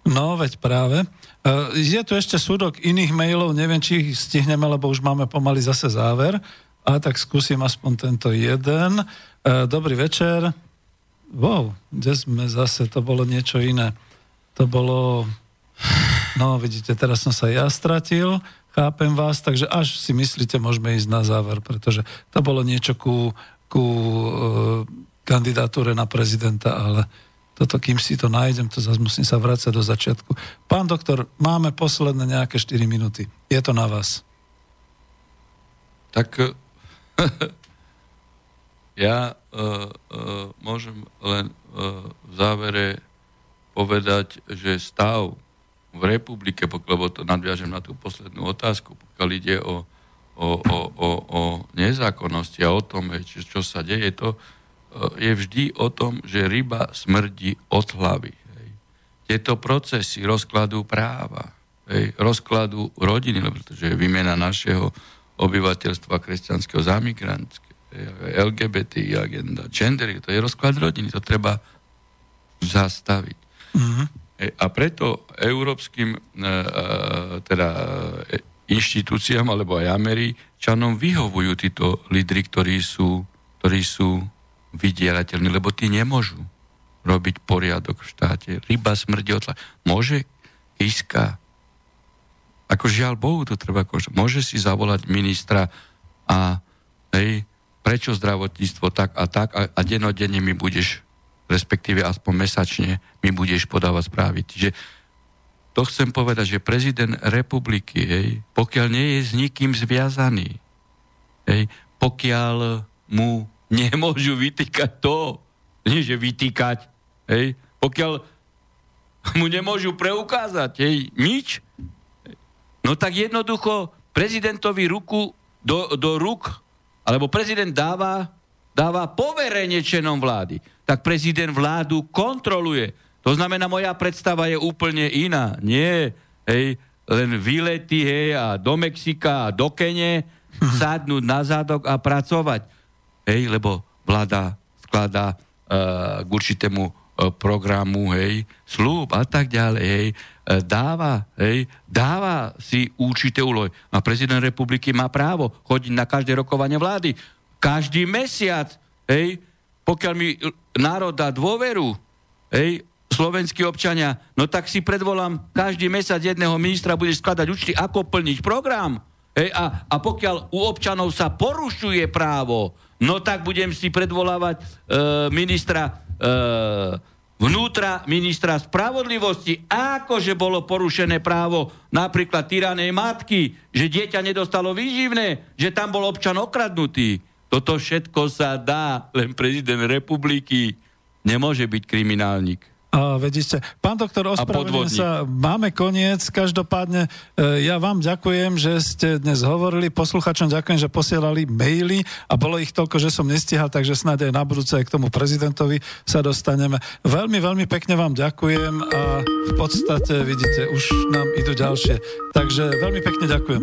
Speaker 1: No, veď práve. Uh, je tu ešte súdok iných mailov, neviem, či ich stihneme, lebo už máme pomaly zase záver. A tak skúsim aspoň tento jeden. Uh, dobrý večer. Wow, kde sme zase? To bolo niečo iné. To bolo... No, vidíte, teraz som sa ja stratil. Chápem vás, takže až si myslíte, môžeme ísť na záver, pretože to bolo niečo ku, ku e, kandidatúre na prezidenta, ale toto, kým si to nájdem, to zase musím sa vrácať do začiatku. Pán doktor, máme posledné nejaké 4 minúty. Je to na vás.
Speaker 2: Tak *laughs* ja uh, uh, môžem len uh, v závere povedať, že stav v republike, lebo to nadviažem na tú poslednú otázku, pokiaľ ide o, o, o, o, o nezákonnosti a o tom, čo, čo sa deje, to e, je vždy o tom, že ryba smrdí od hlavy. Hej. Tieto procesy rozkladu práva, hej, rozkladu rodiny, pretože je výmena našeho obyvateľstva kresťanského za migrantské, LGBT agenda, gendery, to je rozklad rodiny, to treba zastaviť. Mm-hmm. A preto európskym e, e, teda e, inštitúciám alebo aj Američanom vyhovujú títo lídry, ktorí sú, ktorí sú vydierateľní, lebo tí nemôžu robiť poriadok v štáte. Ryba smrdí otla. Môže Kiska, ako žiaľ Bohu to treba akože, môže si zavolať ministra a hej, prečo zdravotníctvo tak a tak a, a denodenne mi budeš respektíve aspoň mesačne mi budeš podávať správy. Čiže to chcem povedať, že prezident republiky, hej, pokiaľ nie je s nikým zviazaný, hej, pokiaľ mu nemôžu vytýkať to, nie že vytýkať, hej, pokiaľ mu nemôžu preukázať, hej, nič, no tak jednoducho prezidentovi ruku do, do ruk, alebo prezident dáva, dáva poverenie členom vlády tak prezident vládu kontroluje. To znamená, moja predstava je úplne iná. Nie, hej, len výlety, hej, a do Mexika a do Kene, sadnúť na zádok a pracovať. Hej, lebo vláda skladá uh, k určitému uh, programu, hej, slúb a tak ďalej, hej, uh, dáva, hej, dáva si určité úlohy. A prezident republiky má právo chodiť na každé rokovanie vlády. Každý mesiac, hej, pokiaľ mi národ dá dôveru, hej, slovenskí občania, no tak si predvolám každý mesiac jedného ministra, bude skladať účty, ako plniť program. Hej, a, a pokiaľ u občanov sa porušuje právo, no tak budem si predvolávať e, ministra e, vnútra, ministra spravodlivosti, akože bolo porušené právo napríklad tyranej matky, že dieťa nedostalo výživné, že tam bol občan okradnutý. Toto všetko sa dá, len prezident republiky nemôže byť kriminálnik.
Speaker 1: A vedíte, pán doktor, ospravedlňujem sa, máme koniec, každopádne e, ja vám ďakujem, že ste dnes hovorili, posluchačom ďakujem, že posielali maily a bolo ich toľko, že som nestihal, takže snáď aj na budúce aj k tomu prezidentovi sa dostaneme. Veľmi, veľmi pekne vám ďakujem a v podstate, vidíte, už nám idú ďalšie. Takže veľmi pekne ďakujem.